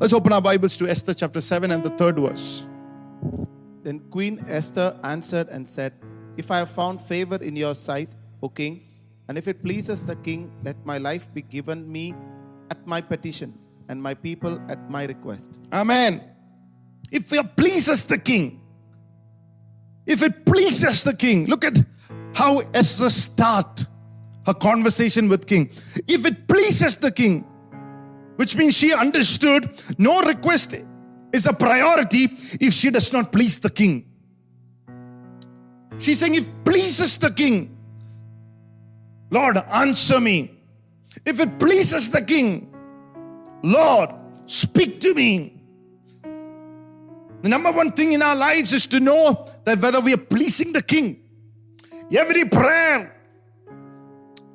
Let's open our Bibles to Esther chapter 7 and the third verse. Then Queen Esther answered and said, If I have found favor in your sight, O king, and if it pleases the king, let my life be given me at my petition, and my people at my request. Amen. If it pleases the king, if it pleases the king, look at how Esther start her conversation with king. If it pleases the king, which means she understood no request is a priority if she does not please the king. She's saying, if pleases the king, Lord, answer me. If it pleases the king, Lord, speak to me. The number one thing in our lives is to know that whether we are pleasing the king. Every prayer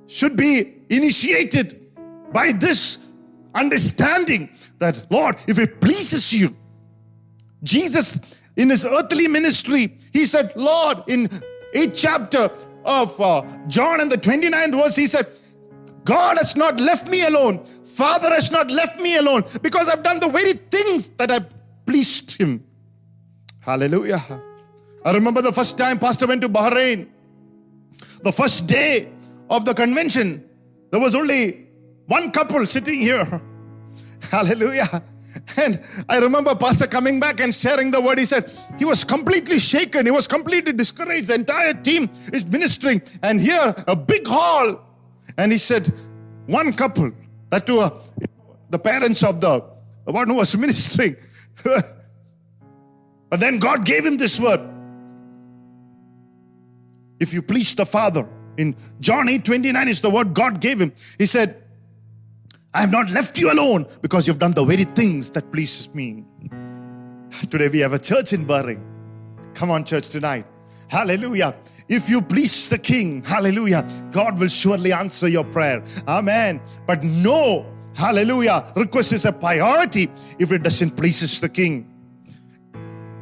should be initiated by this understanding that, Lord, if it pleases you, Jesus in his earthly ministry, he said, Lord, in 8th chapter of uh, John and the 29th verse, he said, God has not left me alone. Father has not left me alone because I've done the very things that I pleased him. Hallelujah. I remember the first time Pastor went to Bahrain. The first day of the convention, there was only one couple sitting here. Hallelujah. And I remember Pastor coming back and sharing the word. He said he was completely shaken. He was completely discouraged. The entire team is ministering. And here, a big hall. And he said, one couple, that uh, the parents of the one who was ministering. but then God gave him this word. If you please the Father, in John 8 29 is the word God gave him. He said, I have not left you alone because you've done the very things that pleases me. Today we have a church in Bahrain. Come on, church, tonight. Hallelujah. If you please the King, hallelujah, God will surely answer your prayer. Amen. But no, hallelujah, request is a priority if it doesn't pleases the King.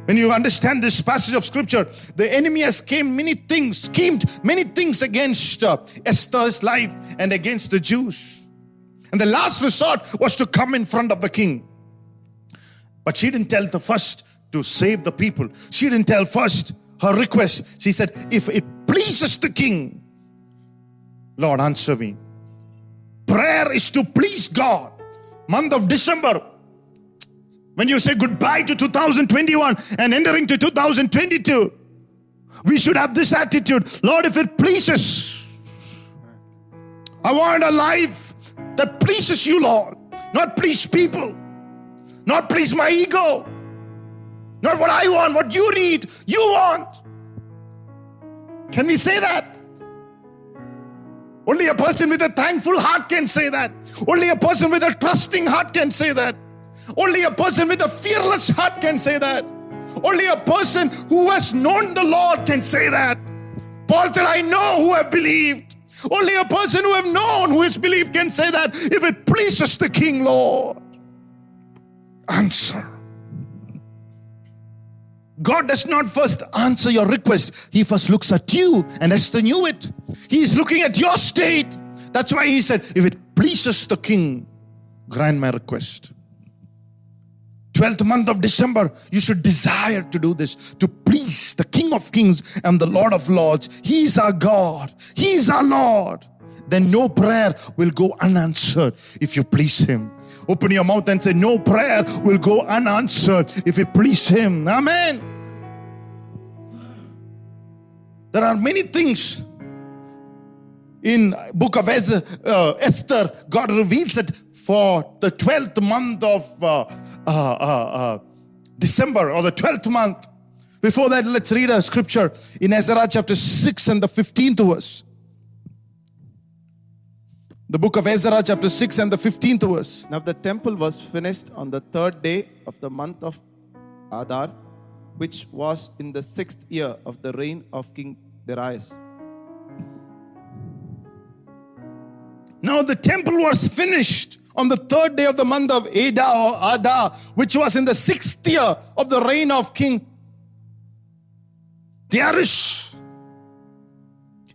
When you understand this passage of scripture, the enemy has came many things, schemed many things against uh, Esther's life and against the Jews. And the last resort was to come in front of the king. But she didn't tell the first to save the people. She didn't tell first her request. She said, If it pleases the king, Lord, answer me. Prayer is to please God. Month of December, when you say goodbye to 2021 and entering to 2022, we should have this attitude Lord, if it pleases, I want a life that pleases you, Lord. Not please people, not please my ego, not what I want, what you need, you want. Can we say that? Only a person with a thankful heart can say that. Only a person with a trusting heart can say that. Only a person with a fearless heart can say that. Only a person who has known the Lord can say that. Paul said, I know who have believed. Only a person who have known, who has believed, can say that if it pleases the King, Lord, answer. God does not first answer your request. He first looks at you, and Esther knew it. He is looking at your state. That's why he said, If it pleases the king, grant my request. 12th month of December, you should desire to do this to please the King of Kings and the Lord of Lords. He is our God, He is our Lord. Then no prayer will go unanswered if you please Him. Open your mouth and say, No prayer will go unanswered if you please Him. Amen. There are many things in book of uh, Esther, God reveals it for the 12th month of uh, uh, uh, uh, December or the 12th month. Before that, let's read a scripture in Ezra chapter 6 and the 15th verse. The book of Ezra, chapter 6 and the 15th verse. Now the temple was finished on the third day of the month of Adar, which was in the sixth year of the reign of King Darius. Now the temple was finished on the third day of the month of Adar or Adar, which was in the sixth year of the reign of King Darius.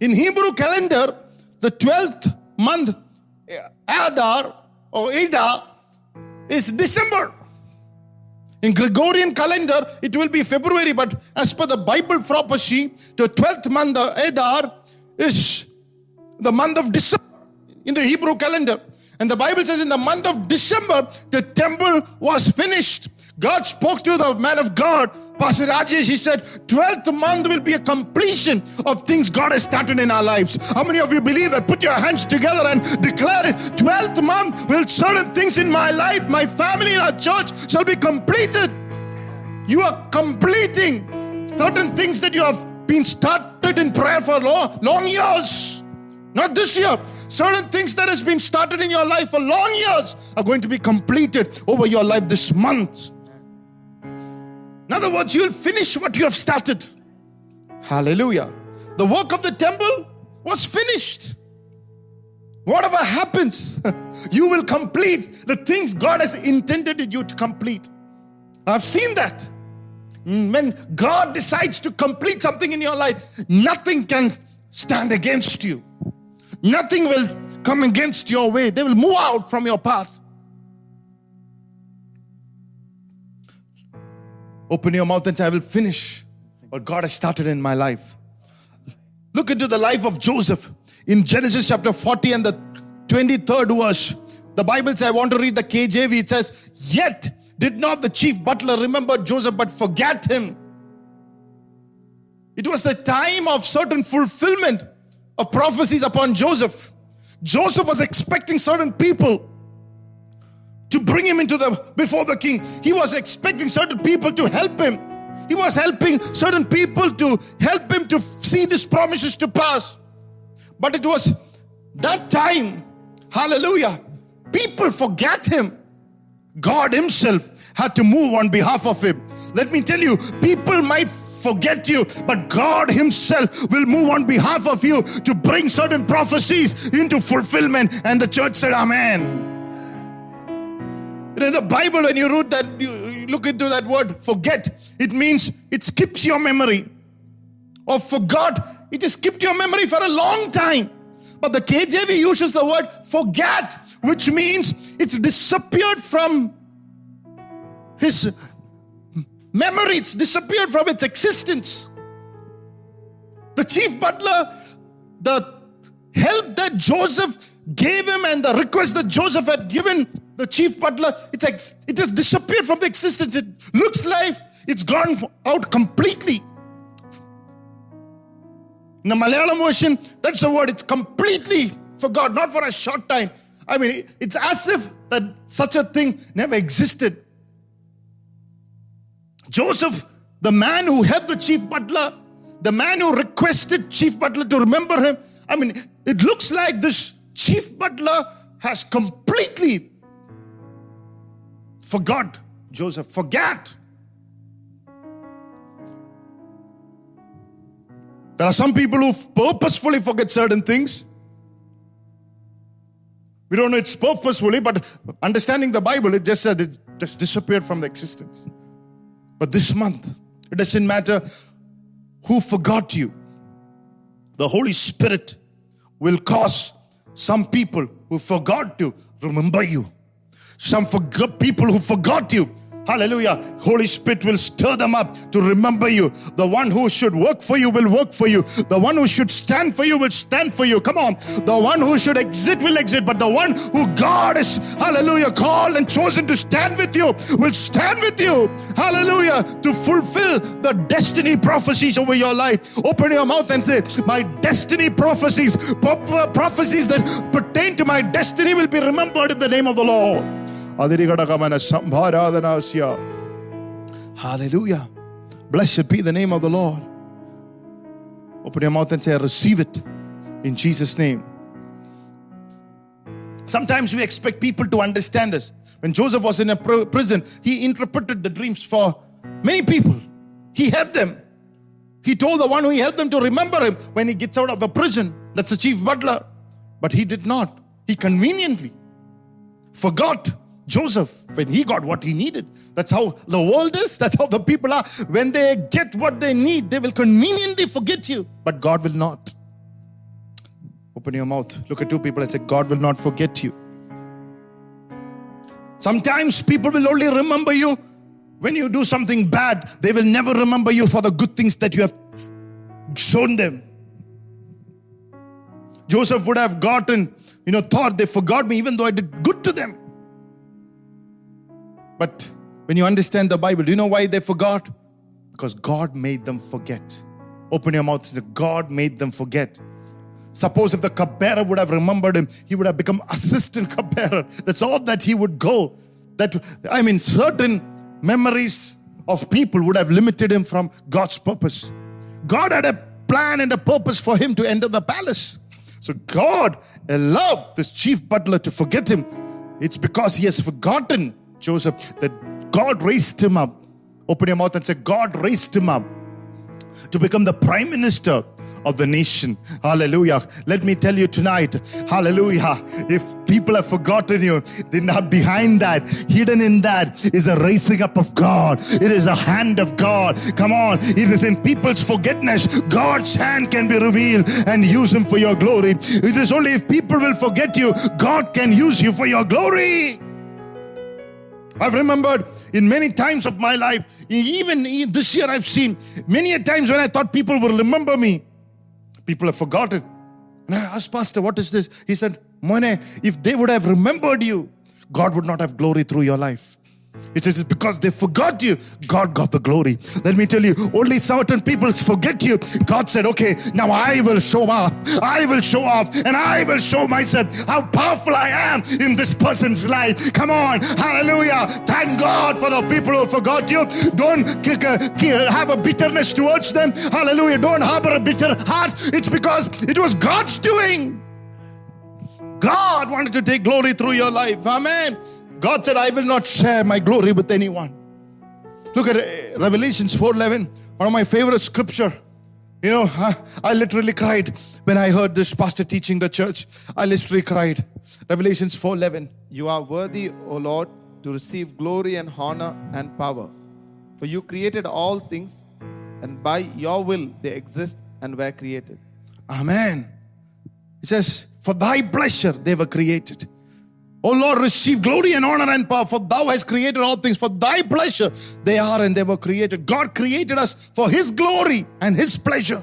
In Hebrew calendar, the 12th month eh, Adar or Adar is December. In Gregorian calendar, it will be February, but as per the Bible prophecy, the 12th month, Adar, is the month of December in the Hebrew calendar. And the Bible says in the month of December, the temple was finished. God spoke to the man of God, Pastor Rajesh. He said, 12th month will be a completion of things God has started in our lives. How many of you believe that? Put your hands together and declare it. 12th month will certain things in my life, my family, our church shall be completed. You are completing certain things that you have been started in prayer for long, long years. Not this year. Certain things that has been started in your life for long years are going to be completed over your life this month. In other words, you'll finish what you have started. Hallelujah. The work of the temple was finished. Whatever happens, you will complete the things God has intended you to complete. I've seen that. When God decides to complete something in your life, nothing can stand against you. Nothing will come against your way. They will move out from your path. Open your mouth and say, I will finish what God has started in my life. Look into the life of Joseph in Genesis chapter 40 and the 23rd verse. The Bible says, I want to read the KJV. It says, Yet did not the chief butler remember Joseph but forget him. It was the time of certain fulfillment of prophecies upon Joseph. Joseph was expecting certain people to bring him into the before the king. He was expecting certain people to help him. He was helping certain people to help him to see these promises to pass. But it was that time, hallelujah, people forget him. God Himself had to move on behalf of him. Let me tell you, people might forget you, but God Himself will move on behalf of you to bring certain prophecies into fulfillment. And the church said, Amen. In the Bible, when you read that, you look into that word forget, it means it skips your memory. Or forgot, it has skipped your memory for a long time. But the KJV uses the word forget, which means it's disappeared from his memory, it's disappeared from its existence. The chief butler, the help that Joseph gave him and the request that Joseph had given the chief butler, it's like it has disappeared from the existence. It looks like it's gone out completely. In the Malayalam version, that's the word, it's completely forgot, not for a short time. I mean, it's as if that such a thing never existed. Joseph, the man who helped the chief butler, the man who requested chief butler to remember him. I mean, it looks like this chief butler has completely forgot Joseph, forget. There are some people who purposefully forget certain things. We don't know it's purposefully, but understanding the Bible, it just said it just disappeared from the existence. But this month, it doesn't matter who forgot you. The Holy Spirit will cause some people who forgot to remember you. Some people who forgot you Hallelujah. Holy Spirit will stir them up to remember you. The one who should work for you will work for you. The one who should stand for you will stand for you. Come on. The one who should exit will exit. But the one who God is, hallelujah, called and chosen to stand with you will stand with you. Hallelujah. To fulfill the destiny prophecies over your life. Open your mouth and say, My destiny prophecies, prophecies that pertain to my destiny will be remembered in the name of the Lord. Hallelujah. Blessed be the name of the Lord. Open your mouth and say, I receive it in Jesus' name. Sometimes we expect people to understand us. When Joseph was in a prison, he interpreted the dreams for many people. He helped them. He told the one who helped them to remember him when he gets out of the prison. That's the chief butler. But he did not. He conveniently forgot Joseph, when he got what he needed, that's how the world is, that's how the people are. When they get what they need, they will conveniently forget you, but God will not. Open your mouth, look at two people and say, God will not forget you. Sometimes people will only remember you when you do something bad, they will never remember you for the good things that you have shown them. Joseph would have gotten, you know, thought they forgot me even though I did good to them. But when you understand the Bible, do you know why they forgot? Because God made them forget. Open your mouth God made them forget. Suppose if the cupbearer would have remembered him, he would have become assistant cupbearer. That's all that he would go. That I mean, certain memories of people would have limited him from God's purpose. God had a plan and a purpose for him to enter the palace. So God allowed this chief butler to forget him. It's because he has forgotten Joseph that God raised him up. Open your mouth and say, God raised him up to become the prime minister of the nation. Hallelujah. Let me tell you tonight, hallelujah. If people have forgotten you, they're not behind that, hidden in that, is a raising up of God. It is a hand of God. Come on. It is in people's forgetfulness. God's hand can be revealed and use him for your glory. It is only if people will forget you, God can use you for your glory. I've remembered in many times of my life, even this year, I've seen many a times when I thought people will remember me, people have forgotten. And I asked Pastor, what is this? He said, Mone, if they would have remembered you, God would not have glory through your life. It says it's because they forgot you, God got the glory. Let me tell you, only certain people forget you. God said, Okay, now I will show up. I will show off and I will show myself how powerful I am in this person's life. Come on, hallelujah. Thank God for the people who forgot you. Don't have a bitterness towards them. Hallelujah. Don't harbor a bitter heart. It's because it was God's doing. God wanted to take glory through your life. Amen. God said, I will not share my glory with anyone. Look at uh, Revelations 4:11, one of my favorite scripture. You know, I, I literally cried when I heard this pastor teaching the church. I literally cried. Revelations 4:11. You are worthy, O Lord, to receive glory and honor and power. For you created all things, and by your will they exist and were created. Amen. It says, For thy pleasure they were created. O Lord, receive glory and honor and power, for thou hast created all things for thy pleasure. They are and they were created. God created us for his glory and his pleasure.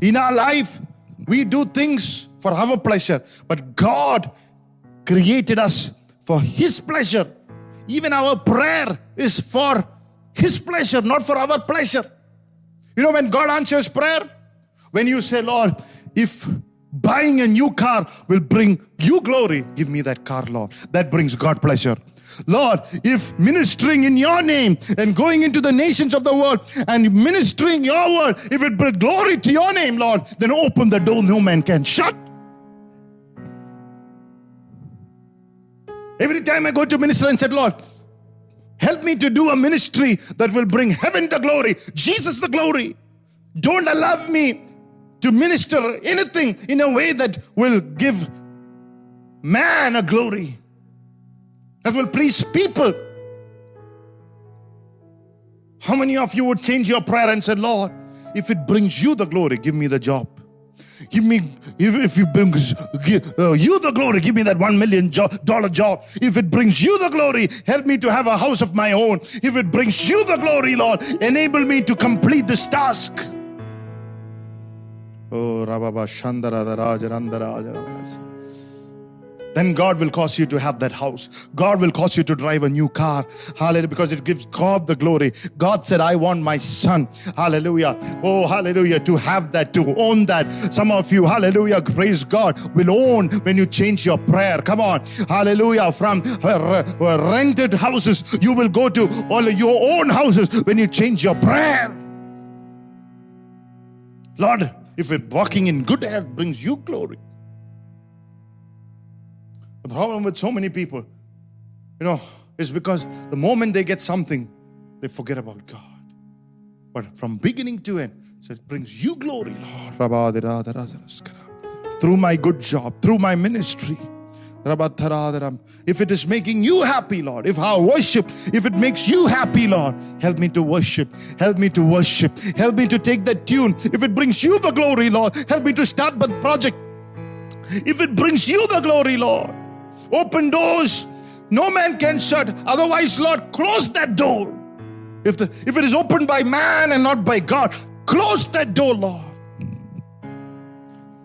In our life, we do things for our pleasure, but God created us for his pleasure. Even our prayer is for his pleasure, not for our pleasure. You know, when God answers prayer, when you say, Lord, if Buying a new car will bring you glory. Give me that car, Lord. That brings God pleasure. Lord, if ministering in your name and going into the nations of the world and ministering your word, if it brings glory to your name, Lord, then open the door no man can shut. Every time I go to minister and said, Lord, help me to do a ministry that will bring heaven the glory, Jesus the glory. Don't allow me to minister anything in a way that will give man a glory, that will please people. How many of you would change your prayer and say, Lord, if it brings you the glory, give me the job? Give me, if, if you bring uh, you the glory, give me that one million dollar job. If it brings you the glory, help me to have a house of my own. If it brings you the glory, Lord, enable me to complete this task. Oh, Rababa Shandara then God will cause you to have that house. God will cause you to drive a new car. Hallelujah. Because it gives God the glory. God said, I want my son. Hallelujah. Oh, hallelujah. To have that, to own that. Some of you, hallelujah, praise God, will own when you change your prayer. Come on. Hallelujah. From uh, uh, rented houses, you will go to all your own houses when you change your prayer. Lord, if it's walking in good health brings you glory. The problem with so many people, you know, is because the moment they get something, they forget about God. But from beginning to end, so it brings you glory, Lord. Through my good job, through my ministry. If it is making you happy, Lord, if our worship, if it makes you happy, Lord, help me to worship. Help me to worship. Help me to take that tune. If it brings you the glory, Lord, help me to start the project. If it brings you the glory, Lord, open doors no man can shut. Otherwise, Lord, close that door. if the if it is opened by man and not by God, close that door, Lord.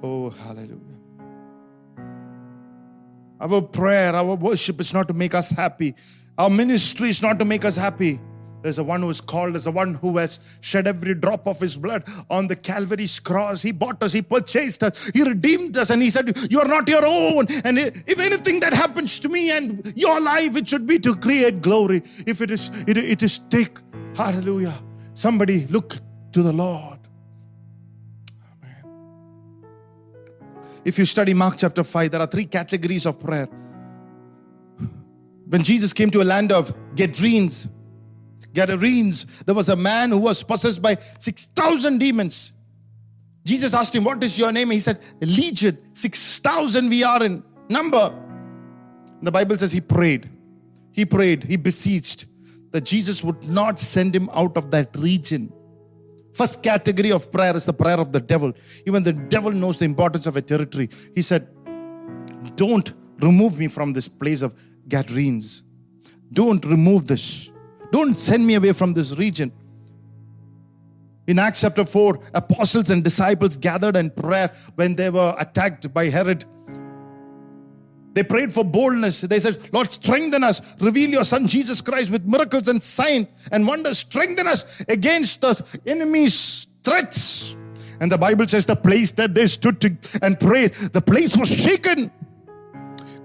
Oh, hallelujah. Our prayer, our worship is not to make us happy. Our ministry is not to make us happy. There's a one who is called there's the one who has shed every drop of his blood on the Calvary's cross. He bought us, he purchased us, he redeemed us, and he said, You are not your own. And if anything that happens to me and your life, it should be to create glory. If it is, it, it is take, hallelujah. Somebody look to the Lord. If you study Mark chapter 5, there are three categories of prayer. When Jesus came to a land of Gadarenes, Gadarenes, there was a man who was possessed by 6,000 demons. Jesus asked him, What is your name? He said, Legion, 6,000 we are in number. The Bible says he prayed. He prayed, he beseeched that Jesus would not send him out of that region. First category of prayer is the prayer of the devil. Even the devil knows the importance of a territory. He said, Don't remove me from this place of Gadarenes. Don't remove this. Don't send me away from this region. In Acts chapter 4, apostles and disciples gathered in prayer when they were attacked by Herod. They prayed for boldness. They said, Lord, strengthen us. Reveal your Son Jesus Christ with miracles and signs and wonders. Strengthen us against the enemy's threats. And the Bible says the place that they stood to and prayed, the place was shaken.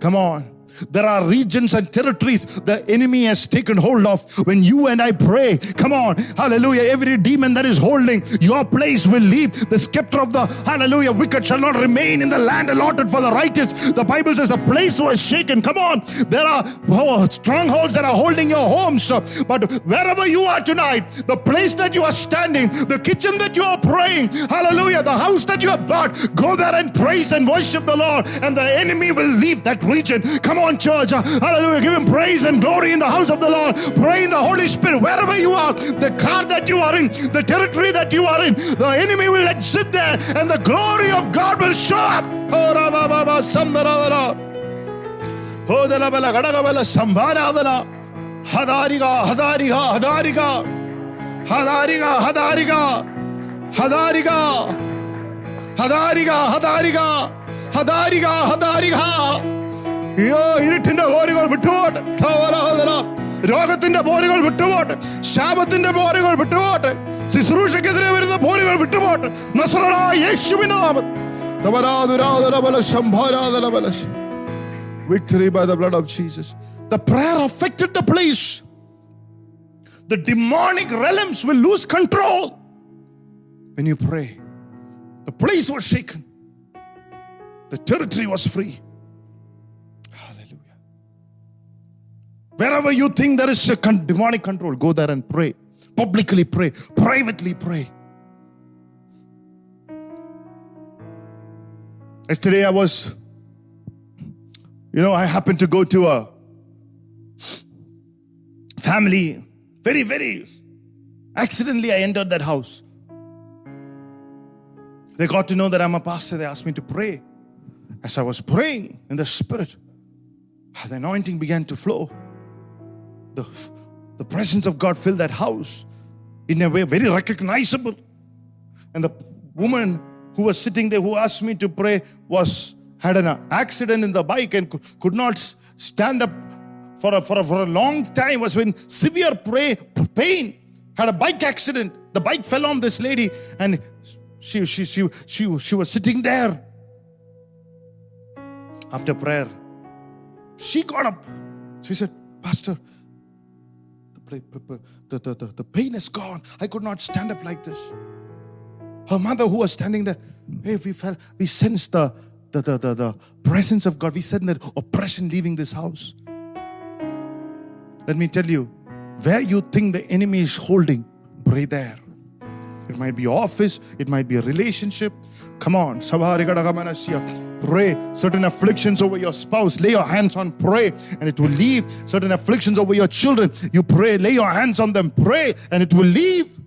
Come on. There are regions and territories the enemy has taken hold of. When you and I pray, come on, hallelujah, every demon that is holding your place will leave. The scepter of the hallelujah wicked shall not remain in the land allotted for the righteous. The Bible says the place was shaken. Come on, there are oh, strongholds that are holding your homes. But wherever you are tonight, the place that you are standing, the kitchen that you are praying, hallelujah, the house that you have bought, go there and praise and worship the Lord, and the enemy will leave that region. Come on on church. Hallelujah. Give him praise and glory in the house of the Lord. Pray in the Holy Spirit wherever you are, the car that you are in, the territory that you are in. The enemy will exit there and the glory of God will show up. ಹದಾರಿಗ ಹದಾರಿಗ ಹದಾರಿಗ ಹದಾರಿಗ ಹದಾರಿಗ ಹದಾರಿಗ ಹದಾರಿಗ ಹದಾರಿಗ ಹದಾರಿಗ ಹದಾರಿಗ അയ്യോ ഇരുട്ടിന്റെ പോരുകൾ വിട്ടുപോട്ടെ രോഗത്തിന്റെ പോരുകൾ വിട്ടുപോട്ടെ ശാപത്തിന്റെ പോരുകൾ വിട്ടുപോട്ടെ ശുശ്രൂഷക്കെതിരെ വരുന്ന പോരുകൾ വിട്ടുപോട്ടെ നസറായ യേശുവിനാമം Victory by the blood of Jesus. The prayer affected the place. The demonic realms will lose control when you pray. The place was shaken, the territory was free. Wherever you think there is a demonic control, go there and pray. Publicly pray. Privately pray. Yesterday I was, you know, I happened to go to a family. Very, very accidentally, I entered that house. They got to know that I'm a pastor. They asked me to pray. As I was praying in the spirit, the anointing began to flow the, the presence of God filled that house in a way very recognizable. And the woman who was sitting there who asked me to pray was had an accident in the bike and could not stand up for a, for a, for a long time. Was in severe pray, pain. Had a bike accident. The bike fell on this lady and she, she, she, she, she was sitting there. After prayer she got up. She said pastor the, the, the, the pain is gone. I could not stand up like this. Her mother, who was standing there, hey, we felt, we sensed the, the, the, the, the presence of God. We said that oppression leaving this house. Let me tell you, where you think the enemy is holding, pray there. It might be office, it might be a relationship. Come on. Pray certain afflictions over your spouse. Lay your hands on, pray, and it will leave. Certain afflictions over your children. You pray, lay your hands on them, pray, and it will leave.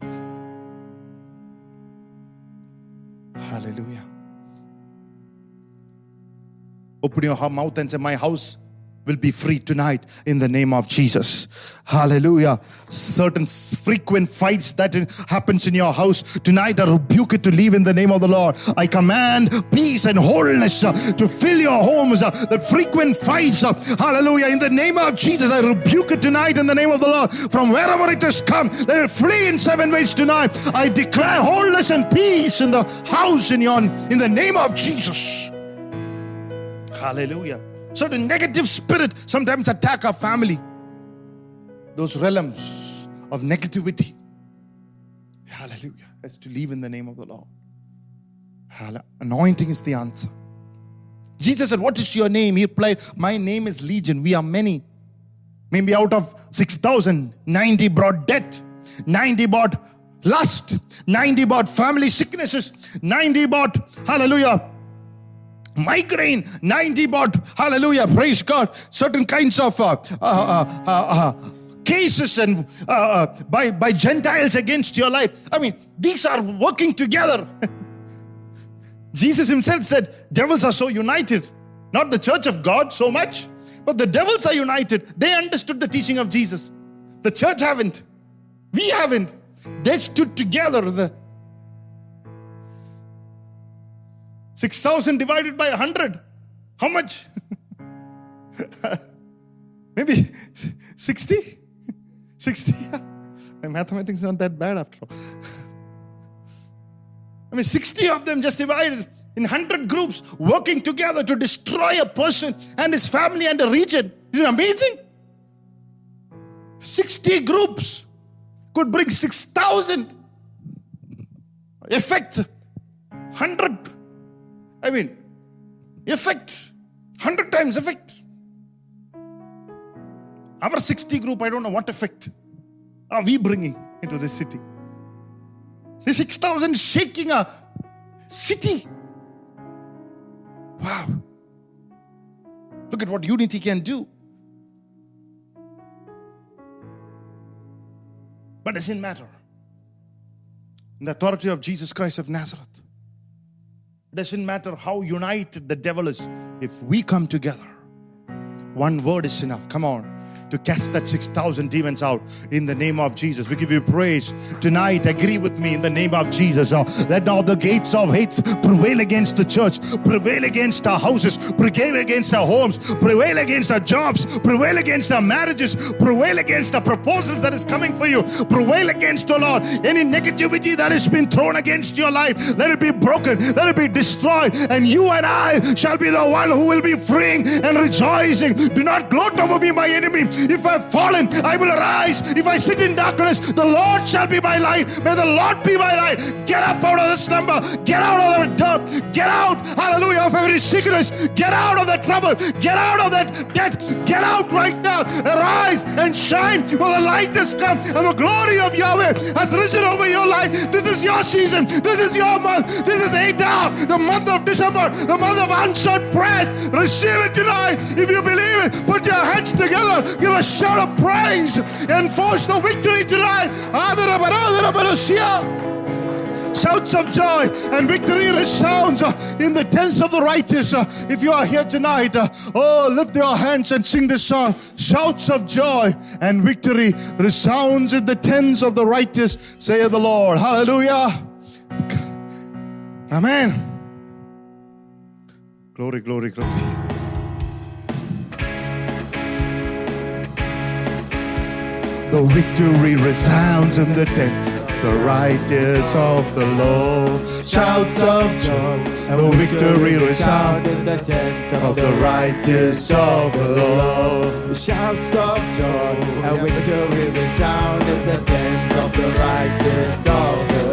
Hallelujah. Open your mouth and say, My house will be free tonight in the name of Jesus. Hallelujah. Certain frequent fights that happens in your house tonight, I rebuke it to leave in the name of the Lord. I command peace and wholeness uh, to fill your homes. Uh, the frequent fights, uh, hallelujah, in the name of Jesus, I rebuke it tonight in the name of the Lord. From wherever it has come, let it flee in seven ways tonight. I declare wholeness and peace in the house in your in the name of Jesus. Hallelujah. So the negative spirit sometimes attack our family. Those realms of negativity. Hallelujah. Has to leave in the name of the Lord. Hallelujah. Anointing is the answer. Jesus said, What is your name? He replied, My name is Legion. We are many. Maybe out of 6,000, 90 brought debt, 90 brought lust, 90 brought family sicknesses, 90 brought, hallelujah, migraine 90 bought hallelujah praise god. Certain kinds of uh, uh, uh, uh, uh, cases and uh, by by gentiles against your life. I mean these are working together. Jesus himself said devils are so united. Not the church of god so much but the devils are united. They understood the teaching of jesus. The church haven't. We haven't. They stood together the 6,000 divided by 100. How much? Maybe 60? 60? My mathematics is not that bad after all. I mean, 60 of them just divided in 100 groups working together to destroy a person and his family and a region. Isn't amazing? 60 groups could bring 6,000 effect. 100 I mean, effect, 100 times effect. Our 60 group, I don't know what effect are we bringing into this city. The 6,000 shaking a city. Wow. Look at what unity can do. But it doesn't matter. In the authority of Jesus Christ of Nazareth, doesn't matter how united the devil is. If we come together, one word is enough. Come on. To cast that 6,000 demons out in the name of Jesus. We give you praise tonight. Agree with me in the name of Jesus. Uh, let all the gates of hate prevail against the church, prevail against our houses, prevail against our homes, prevail against our jobs, prevail against our marriages, prevail against the proposals that is coming for you, prevail against, oh Lord, any negativity that has been thrown against your life. Let it be broken, let it be destroyed, and you and I shall be the one who will be freeing and rejoicing. Do not gloat over me, my enemy. If I've fallen, I will arise. If I sit in darkness, the Lord shall be my light. May the Lord be my light. Get up out of the slumber. Get out of the dirt. Get out, hallelujah, of every sickness. Get out of that trouble. Get out of that debt. Get out right now. Arise and shine, for the light has come, and the glory of Yahweh has risen over your life. This is your season. This is your month. This is Adar, the month of December, the month of answered prayers. Receive it tonight. If you believe it, put your hands together. Give a shout of praise. and force the victory tonight. Shouts of joy and victory resounds uh, in the tents of the righteous. Uh, If you are here tonight, uh, oh, lift your hands and sing this song. Shouts of joy and victory resounds in the tents of the righteous, say the Lord. Hallelujah. Amen. Glory, glory, glory. The victory resounds in the tent. The righteous of the Lord. Shouts of joy. The victory resounds in the tents of the righteous of the Lord. Shouts of joy and victory resound in the tents of the righteous of the.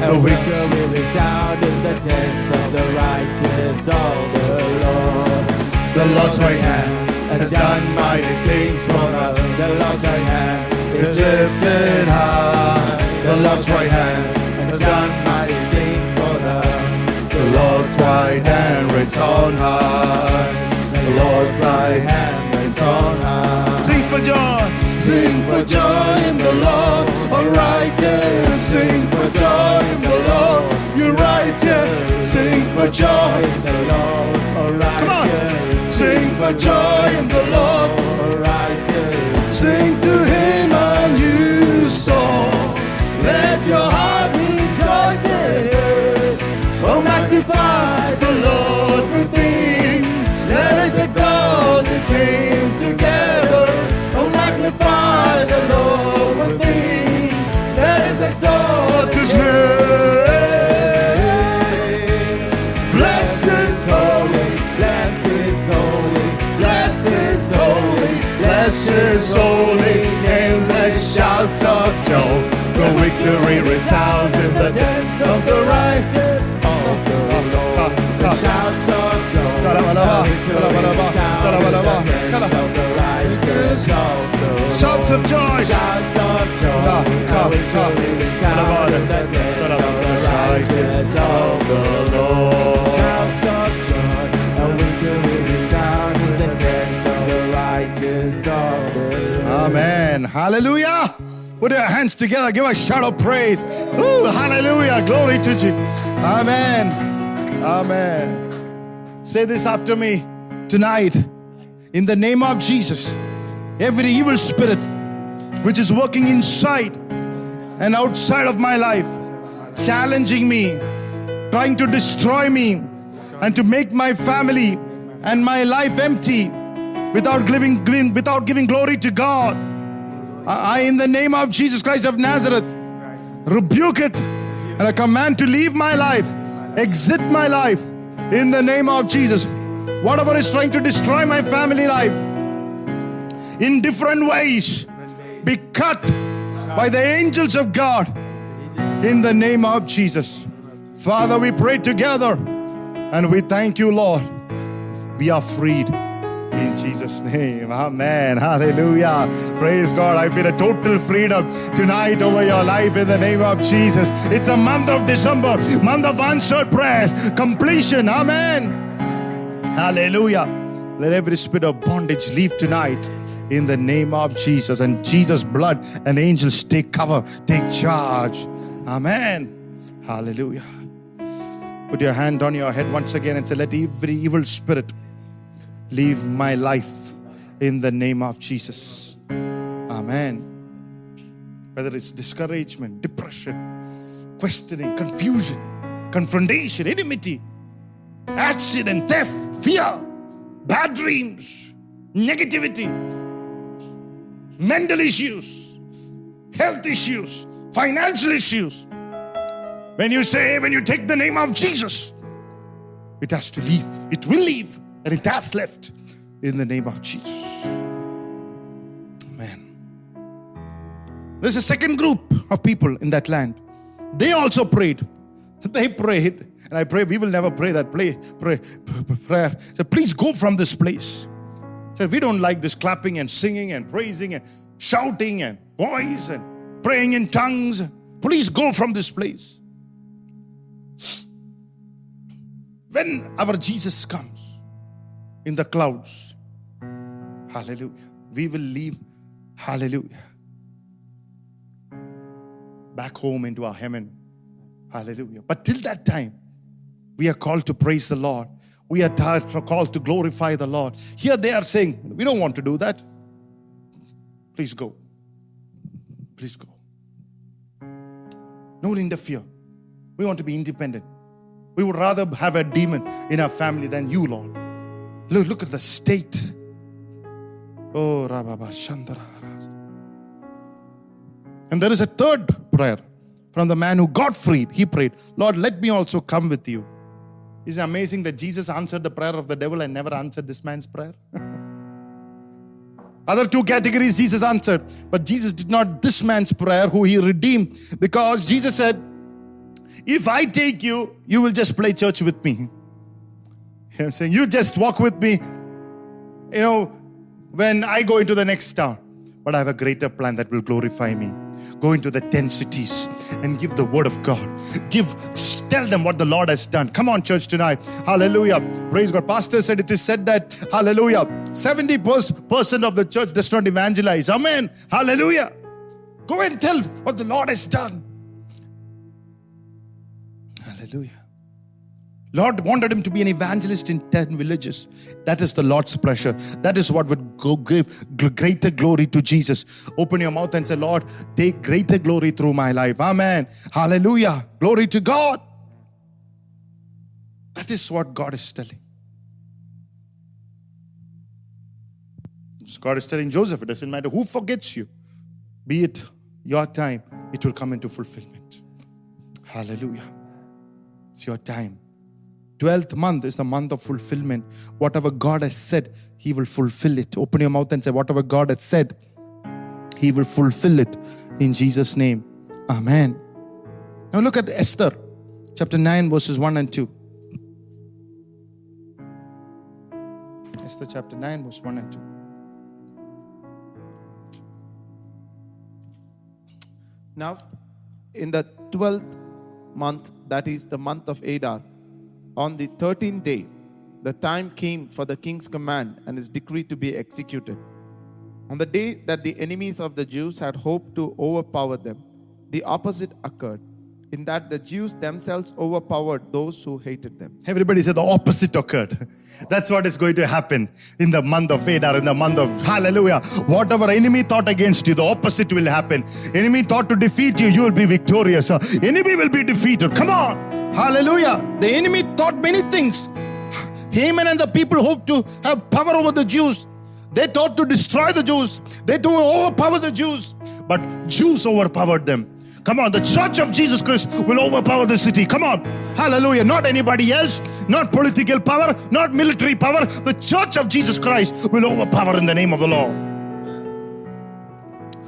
The victory resound in the tents of the righteous of the Lord. The Lord's right hand has done mighty things for us. The Lord's right hand Is lifted high. The Lord's right hand has done mighty things for us. The Lord's right hand rests on high. The Lord's right hand rests on high. Sing for joy, sing for joy in the Lord. All right, then sing for joy in the Lord. You the righteous. Sing for joy. in the Lord, oh Come on. Sing for joy in the Lord. Sing to him a new song. Let your heart rejoice in. Oh, magnify the Lord with me. Let us exalt his name together. Oh, magnify the Lord with me. Let us exalt his name. Bless his holy name. Let shouts of joy. The victory resounds in the depths of the righteous. of the Lord. The shouts of joy. Kalabalaba, the victory kalabalaba, resound kalabalaba, in the tents kala- of the righteous of Lord. Shouts of joy. Shouts of joy. Ka- ka- the victory ka- resound kalabala, in the tents of kalabala, righteous of of the Lord. Amen. Hallelujah. Put your hands together. Give a shout of praise. Ooh, hallelujah. Glory to you. Amen. Amen. Say this after me tonight. In the name of Jesus, every evil spirit which is working inside and outside of my life, challenging me, trying to destroy me, and to make my family and my life empty without giving, giving- without giving glory to God. I, in the name of Jesus Christ of Nazareth, rebuke it and I command to leave my life, exit my life in the name of Jesus. Whatever is trying to destroy my family life in different ways, be cut by the angels of God in the name of Jesus. Father, we pray together and we thank you, Lord. We are freed in Jesus' name. Amen. Hallelujah. Praise God. I feel a total freedom tonight over your life in the name of Jesus. It's a month of December, month of answered prayers, completion. Amen. Hallelujah. Let every spirit of bondage leave tonight in the name of Jesus. And Jesus' blood and angels take cover, take charge. Amen. Hallelujah. Put your hand on your head once again and say, Let every evil spirit leave my life in the name of Jesus. Amen. Whether it's discouragement, depression, questioning, confusion, confrontation, enmity, accident, theft, fear, bad dreams, negativity, mental issues, health issues, financial issues. When you say, when you take the name of Jesus, it has to leave. It will leave. And it has left in the name of Jesus. Amen. There's a second group of people in that land. They also prayed. They prayed, and I pray we will never pray that play, pray, prayer. So please go from this place. Said we don't like this clapping and singing and praising and shouting and voice and praying in tongues. Please go from this place. When our Jesus comes in the clouds, hallelujah, we will leave, hallelujah, back home into our heaven. Hallelujah. But till that time, we are called to praise the Lord. We are called to glorify the Lord. Here they are saying, We don't want to do that. Please go. Please go. No interfere. We want to be independent. We would rather have a demon in our family than you, Lord. Look, look at the state. Oh, Rababa Shandara. And there is a third prayer from the man who got freed. He prayed, Lord, let me also come with you. Is it amazing that Jesus answered the prayer of the devil and never answered this man's prayer? Other two categories Jesus answered, but Jesus did not this man's prayer who he redeemed because Jesus said, If I take you, you will just play church with me. I'm saying, You just walk with me, you know, when I go into the next town. But I have a greater plan that will glorify me. Go into the 10 cities and give the word of God. Give, tell them what the Lord has done. Come on, church, tonight. Hallelujah. Praise God. Pastor said it is said that, hallelujah, 70% of the church does not evangelize. Amen. Hallelujah. Go and tell what the Lord has done. Hallelujah. Lord wanted him to be an evangelist in 10 villages. That is the Lord's pleasure. That is what would go give greater glory to Jesus. Open your mouth and say, Lord, take greater glory through my life. Amen. Hallelujah. Glory to God. That is what God is telling. God is telling Joseph, it doesn't matter who forgets you, be it your time, it will come into fulfillment. Hallelujah. It's your time. 12th month is the month of fulfillment. Whatever God has said, He will fulfill it. Open your mouth and say, Whatever God has said, He will fulfill it in Jesus' name. Amen. Now look at Esther, chapter 9, verses 1 and 2. Esther chapter 9, verse 1 and 2. Now, in the twelfth month, that is the month of Adar, on the thirteenth day, the time came for the king's command and his decree to be executed. On the day that the enemies of the Jews had hoped to overpower them, the opposite occurred, in that the Jews themselves overpowered those who hated them. Everybody said the opposite occurred. That's what is going to happen in the month of Adar, in the month of Hallelujah. Whatever enemy thought against you, the opposite will happen. Enemy thought to defeat you, you will be victorious. Enemy will be defeated. Come on. Hallelujah. The enemy thought many things. Haman and the people hoped to have power over the Jews. They thought to destroy the Jews. They to overpower the Jews. But Jews overpowered them. Come on, the church of Jesus Christ will overpower the city. Come on. Hallelujah. Not anybody else, not political power, not military power. The church of Jesus Christ will overpower in the name of the Lord.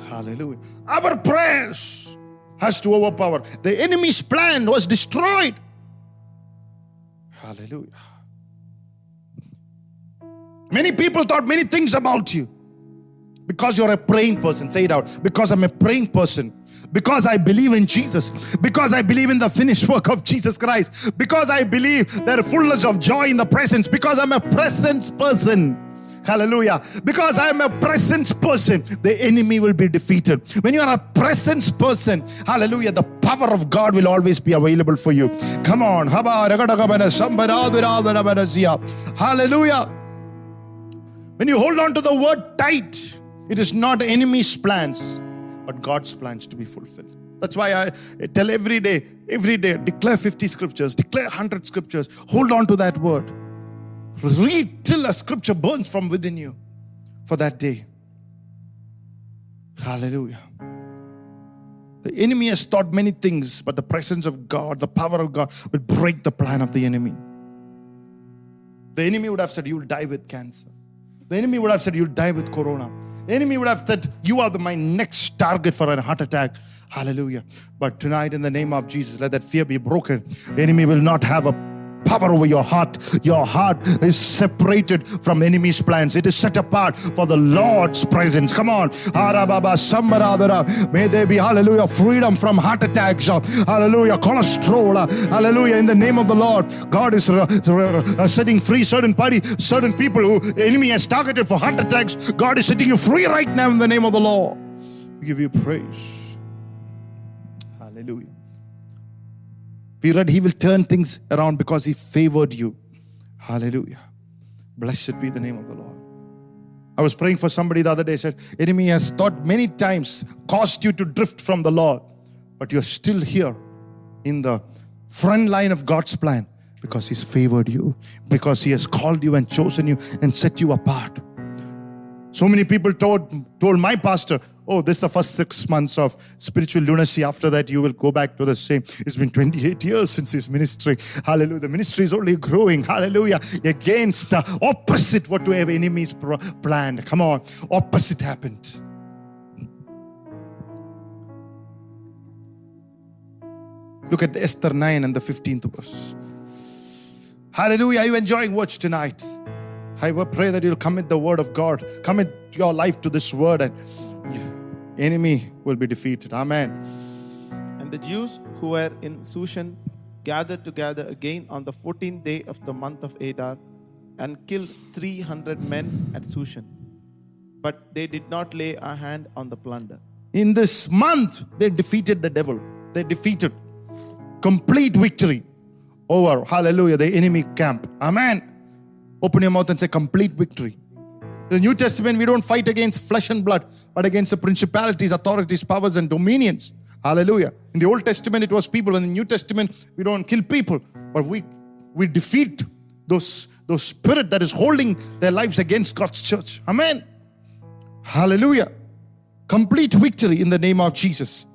Hallelujah. Our prayers has to overpower. The enemy's plan was destroyed. Hallelujah. Many people thought many things about you because you're a praying person. Say it out. Because I'm a praying person. Because I believe in Jesus. Because I believe in the finished work of Jesus Christ. Because I believe there is fullness of joy in the presence. Because I'm a presence person. Hallelujah. Because I am a presence person, the enemy will be defeated. When you are a presence person, hallelujah, the power of God will always be available for you. Come on. Hallelujah. When you hold on to the word tight, it is not enemy's plans, but God's plans to be fulfilled. That's why I tell every day, every day, declare 50 scriptures, declare 100 scriptures. Hold on to that word. Read till a scripture burns from within you for that day. Hallelujah. The enemy has thought many things, but the presence of God, the power of God, will break the plan of the enemy. The enemy would have said, You'll die with cancer. The enemy would have said, You'll die with corona. Enemy would have said, You are the, my next target for a heart attack. Hallelujah. But tonight, in the name of Jesus, let that fear be broken. Enemy will not have a power over your heart. Your heart is separated from enemy's plans. It is set apart for the Lord's presence. Come on. May there be, hallelujah, freedom from heart attacks. uh, Hallelujah. Cholesterol. uh, Hallelujah. In the name of the Lord, God is uh, uh, setting free certain party, certain people who enemy has targeted for heart attacks. God is setting you free right now in the name of the Lord. We give you praise. Hallelujah. We read he will turn things around because he favored you. Hallelujah. Blessed be the name of the Lord. I was praying for somebody the other day, said, enemy has thought many times, caused you to drift from the Lord, but you're still here in the front line of God's plan because he's favored you, because he has called you and chosen you and set you apart. So many people told, told my pastor, Oh, this is the first six months of spiritual lunacy. After that, you will go back to the same. It's been 28 years since his ministry. Hallelujah. The ministry is only growing. Hallelujah. Against the opposite what we have enemies planned. Come on. Opposite happened. Look at Esther 9 and the 15th verse. Hallelujah. Are you enjoying watch tonight? I pray that you'll commit the word of God, commit your life to this word, and enemy will be defeated. Amen. And the Jews who were in Sushan gathered together again on the 14th day of the month of Adar and killed 300 men at Sushan. But they did not lay a hand on the plunder. In this month, they defeated the devil. They defeated complete victory. over, hallelujah, the enemy camp. Amen. Open your mouth and say, complete victory. The New Testament, we don't fight against flesh and blood, but against the principalities, authorities, powers, and dominions. Hallelujah. In the Old Testament, it was people. In the New Testament, we don't kill people, but we we defeat those those spirit that is holding their lives against God's church. Amen. Hallelujah. Complete victory in the name of Jesus.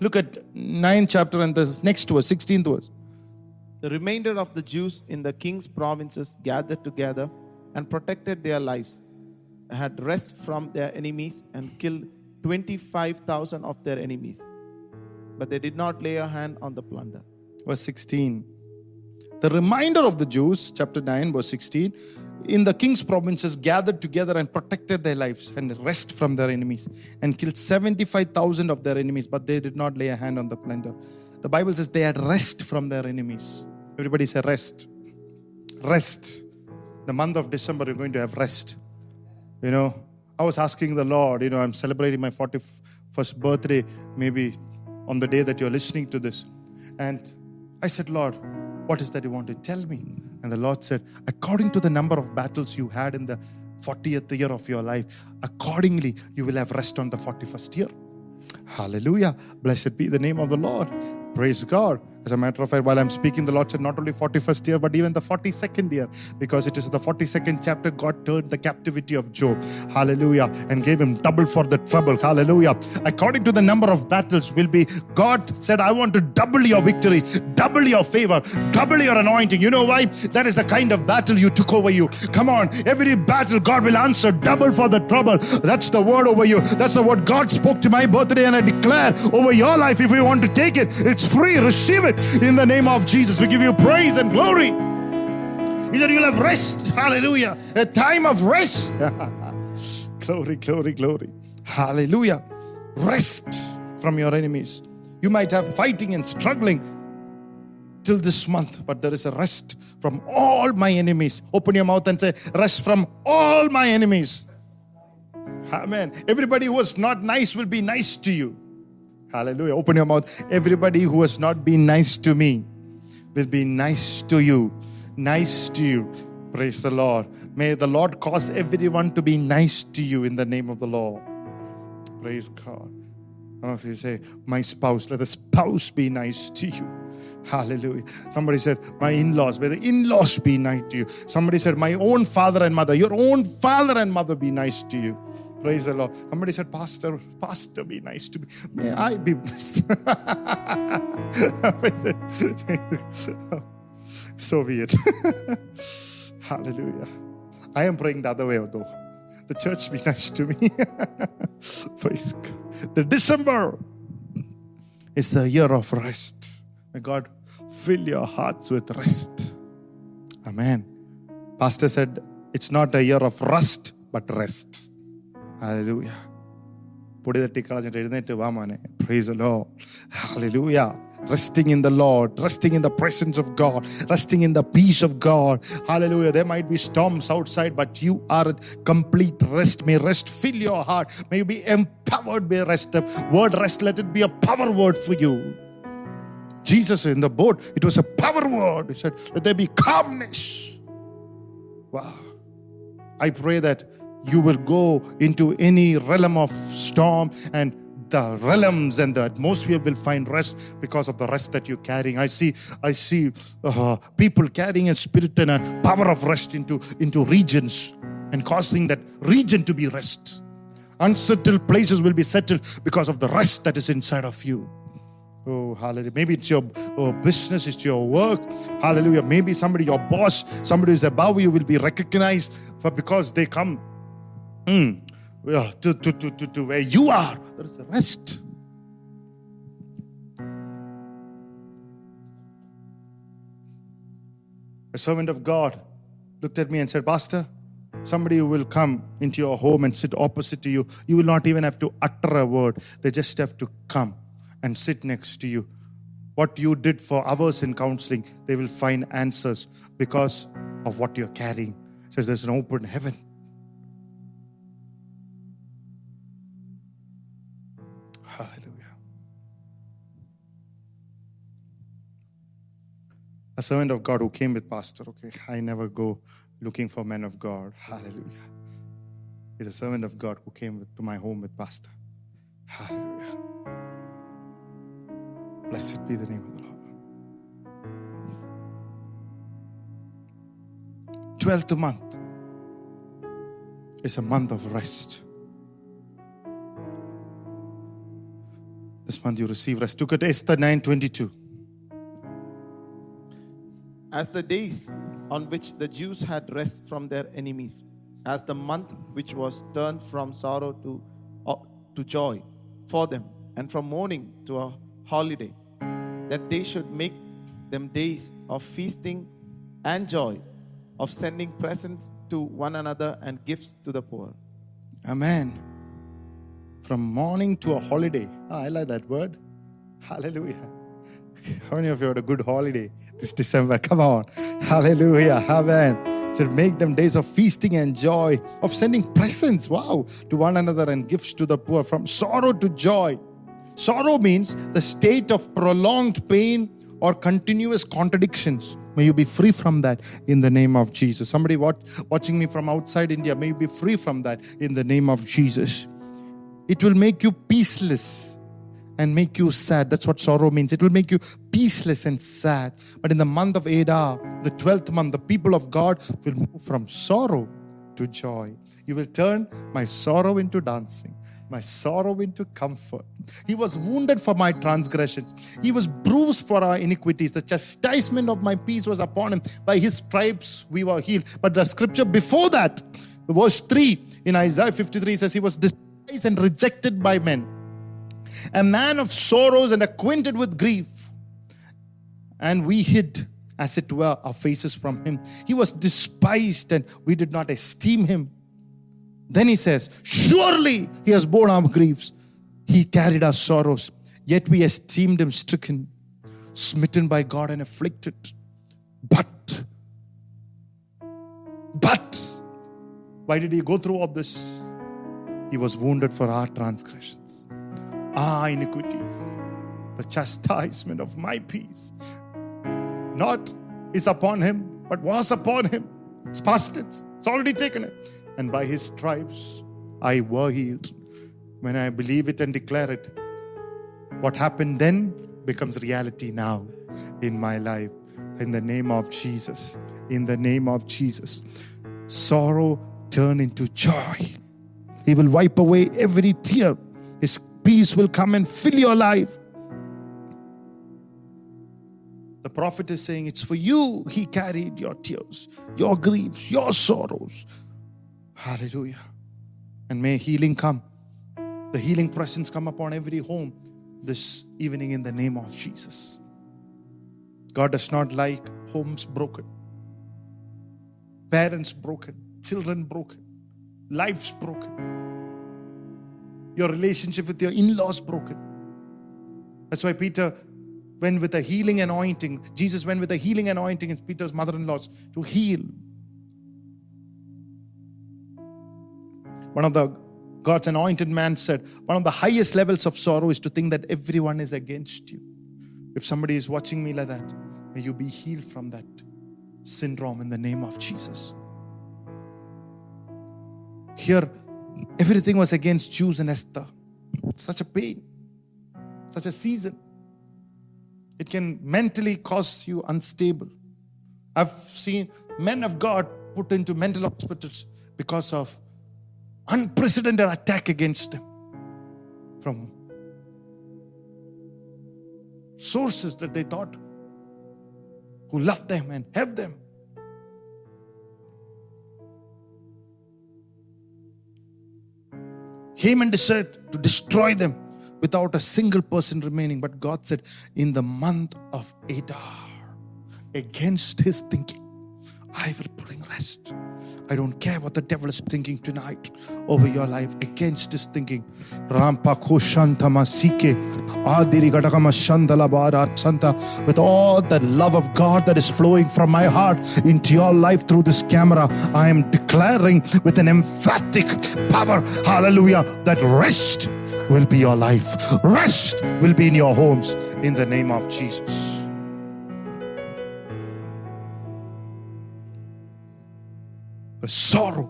Look at 9th chapter and the next verse, 16th verse. The remainder of the Jews in the king's provinces gathered together and protected their lives, had rest from their enemies, and killed 25,000 of their enemies. But they did not lay a hand on the plunder. verse 16. The remainder of the Jews, chapter 9, verse 16, in the king's provinces gathered together and protected their lives and rest from their enemies and killed 75,000 of their enemies, but they did not lay a hand on the plunder. The Bible says they had rest from their enemies. Everybody say rest. Rest. The month of December, you're going to have rest. You know, I was asking the Lord, you know, I'm celebrating my 41st birthday, maybe on the day that you're listening to this. And I said, Lord, what is that you want to tell me? And the Lord said, according to the number of battles you had in the 40th year of your life, accordingly you will have rest on the 41st year. Hallelujah. Blessed be the name of the Lord. Praise God. As a matter of fact, while I'm speaking, the Lord said not only 41st year, but even the 42nd year, because it is the 42nd chapter, God turned the captivity of Job. Hallelujah. And gave him double for the trouble. Hallelujah. According to the number of battles, will be God said, I want to double your victory, double your favor, double your anointing. You know why? That is the kind of battle you took over you. Come on. Every battle, God will answer double for the trouble. That's the word over you. That's the word God spoke to my birthday, and I declare over your life if you want to take it, it's free. Receive it in the name of Jesus. We give you praise and glory. He said, You'll have rest. Hallelujah. A time of rest. glory, glory, glory. Hallelujah. Rest from your enemies. You might have fighting and struggling till this month, but there is a rest from all my enemies. Open your mouth and say, Rest from all my enemies. Amen. Everybody who was not nice will be nice to you. Hallelujah. Open your mouth. Everybody who has not been nice to me will be nice to you. Nice to you. Praise the Lord. May the Lord cause everyone to be nice to you in the name of the Lord. Praise God. Some of you say, My spouse, let the spouse be nice to you. Hallelujah. Somebody said, My in laws, may the in laws be nice to you. Somebody said, My own father and mother, your own father and mother be nice to you. Praise the Lord. Somebody said, Pastor, Pastor, be nice to me. May I be blessed. so be it. Hallelujah. I am praying the other way though. The church be nice to me. Praise God. The December is the year of rest. May God fill your hearts with rest. Amen. Pastor said, it's not a year of rust, but rest. Hallelujah. പൊടി തട്ടി കളഞ്ഞിട്ട് എഴുന്നേറ്റ് വാ മോനെ price the Lord. Hallelujah. Resting in the Lord, resting in the presence of God, resting in the peace of God. Hallelujah. There might be storms outside, but you are at complete rest. May rest fill your heart. May you be empowered by rest. The word rest, let it be a power word for you. Jesus in the boat, it was a power word. He said, Let there be calmness. Wow. I pray that you will go into any realm of storm and the realms and the atmosphere will find rest because of the rest that you're carrying. I see, I see uh, people carrying a spirit and a power of rest into, into regions and causing that region to be rest. Unsettled places will be settled because of the rest that is inside of you. Oh, hallelujah. Maybe it's your oh, business, it's your work. Hallelujah. Maybe somebody, your boss, somebody who's above you will be recognized for because they come mm, yeah, to, to, to, to, to where you are. There is a rest. A servant of God looked at me and said, Pastor, somebody will come into your home and sit opposite to you, you will not even have to utter a word. They just have to come and sit next to you. What you did for hours in counseling, they will find answers because of what you're carrying. It says there's an open heaven. Servant of God who came with pastor. Okay, I never go looking for men of God. Hallelujah. He's a servant of God who came to my home with pastor. Hallelujah. Blessed be the name of the Lord. 12th month is a month of rest. This month you receive rest. Look at Esther 9:22. As the days on which the Jews had rest from their enemies, as the month which was turned from sorrow to, uh, to joy for them, and from mourning to a holiday, that they should make them days of feasting and joy, of sending presents to one another and gifts to the poor. Amen. From morning to a holiday. Ah, I like that word. Hallelujah. How many of you had a good holiday this December? Come on. Hallelujah. Amen. So make them days of feasting and joy, of sending presents, wow, to one another and gifts to the poor, from sorrow to joy. Sorrow means the state of prolonged pain or continuous contradictions. May you be free from that in the name of Jesus. Somebody watch, watching me from outside India, may you be free from that in the name of Jesus. It will make you peaceless and make you sad. That's what sorrow means. It will make you peaceless and sad. But in the month of Adar, the 12th month, the people of God will move from sorrow to joy. You will turn my sorrow into dancing, my sorrow into comfort. He was wounded for my transgressions, he was bruised for our iniquities. The chastisement of my peace was upon him. By his stripes we were healed. But the scripture before that, verse 3 in Isaiah 53 says, He was despised and rejected by men a man of sorrows and acquainted with grief. And we hid, as it were, our faces from him. He was despised and we did not esteem him. Then he says, Surely he has borne our griefs, he carried our sorrows, yet we esteemed him stricken, smitten by God, and afflicted. But, but, why did he go through all this? He was wounded for our transgressions our iniquity, the chastisement of my peace. Not is upon him, but was upon him. It's past. It's already taken it. And by his stripes I were healed. When I believe it and declare it, what happened then becomes reality now in my life. In the name of Jesus. In the name of Jesus. Sorrow turn into joy. He will wipe away every tear. His peace will come and fill your life. The prophet is saying, It's for you he carried your tears, your griefs, your sorrows. Hallelujah. And may healing come. The healing presence come upon every home this evening in the name of Jesus. God does not like homes broken, parents broken, children broken, lives broken your relationship with your in laws broken. That's why Peter went with a healing anointing. Jesus went with a healing anointing in Peter's mother in laws to heal. One of the God's anointed man said, One of the highest levels of sorrow is to think that everyone is against you. If somebody is watching me like that, may you be healed from that syndrome in the name of Jesus. Here, everything was against Jews and Esther. Such a pain, such a season. It can mentally cause you unstable. I've seen men of God put into mental hospitals because of unprecedented attack against them from sources that they thought who loved them and helped them. Haman decided to destroy them without a single person remaining. But God said, in the month of Adar, against his thinking, I will bring rest. I don't care what the devil is thinking tonight over your life against his thinking. With all the love of God that is flowing from my heart into your life through this camera, I am declaring with an emphatic power, hallelujah, that rest will be your life. Rest will be in your homes in the name of Jesus. the sorrow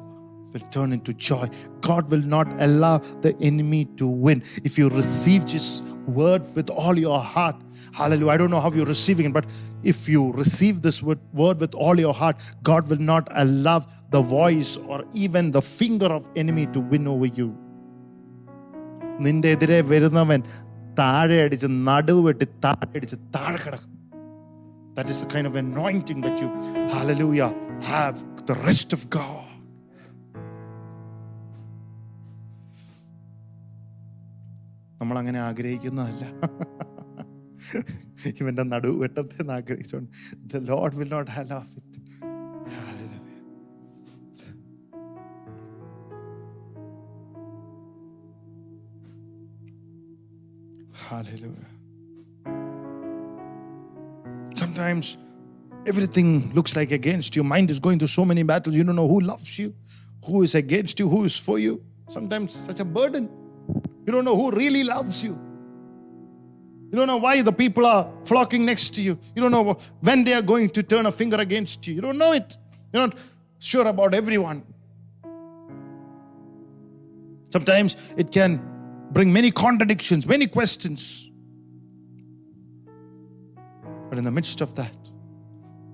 will turn into joy. God will not allow the enemy to win. If you receive His word with all your heart, hallelujah. I don't know how you're receiving it, but if you receive this word word with all your heart, God will not allow the voice or even the finger of enemy to win over you. നിന്റെ എതിരെ വരുന്നവൻ താഴെ അടിച്ച് നടുവ് വെട്ടി താഴെ അടിച്ച് താഴെ കിടക്കും That is the kind of anointing that you, hallelujah, have the rest of God. നമ്മൾ അങ്ങനെ ആഗ്രഹിക്കുന്നതല്ല ഇവന്റെ നടുവ് വെട്ടത്തെ ആഗ്രഹിച്ചുകൊണ്ട് the Lord will not have it Hallelujah. Sometimes everything looks like against you. Mind is going through so many battles. You don't know who loves you, who is against you, who is for you. Sometimes such a burden. You don't know who really loves you. You don't know why the people are flocking next to you. You don't know when they are going to turn a finger against you. You don't know it. You're not sure about everyone. Sometimes it can bring many contradictions, many questions. But in the midst of that,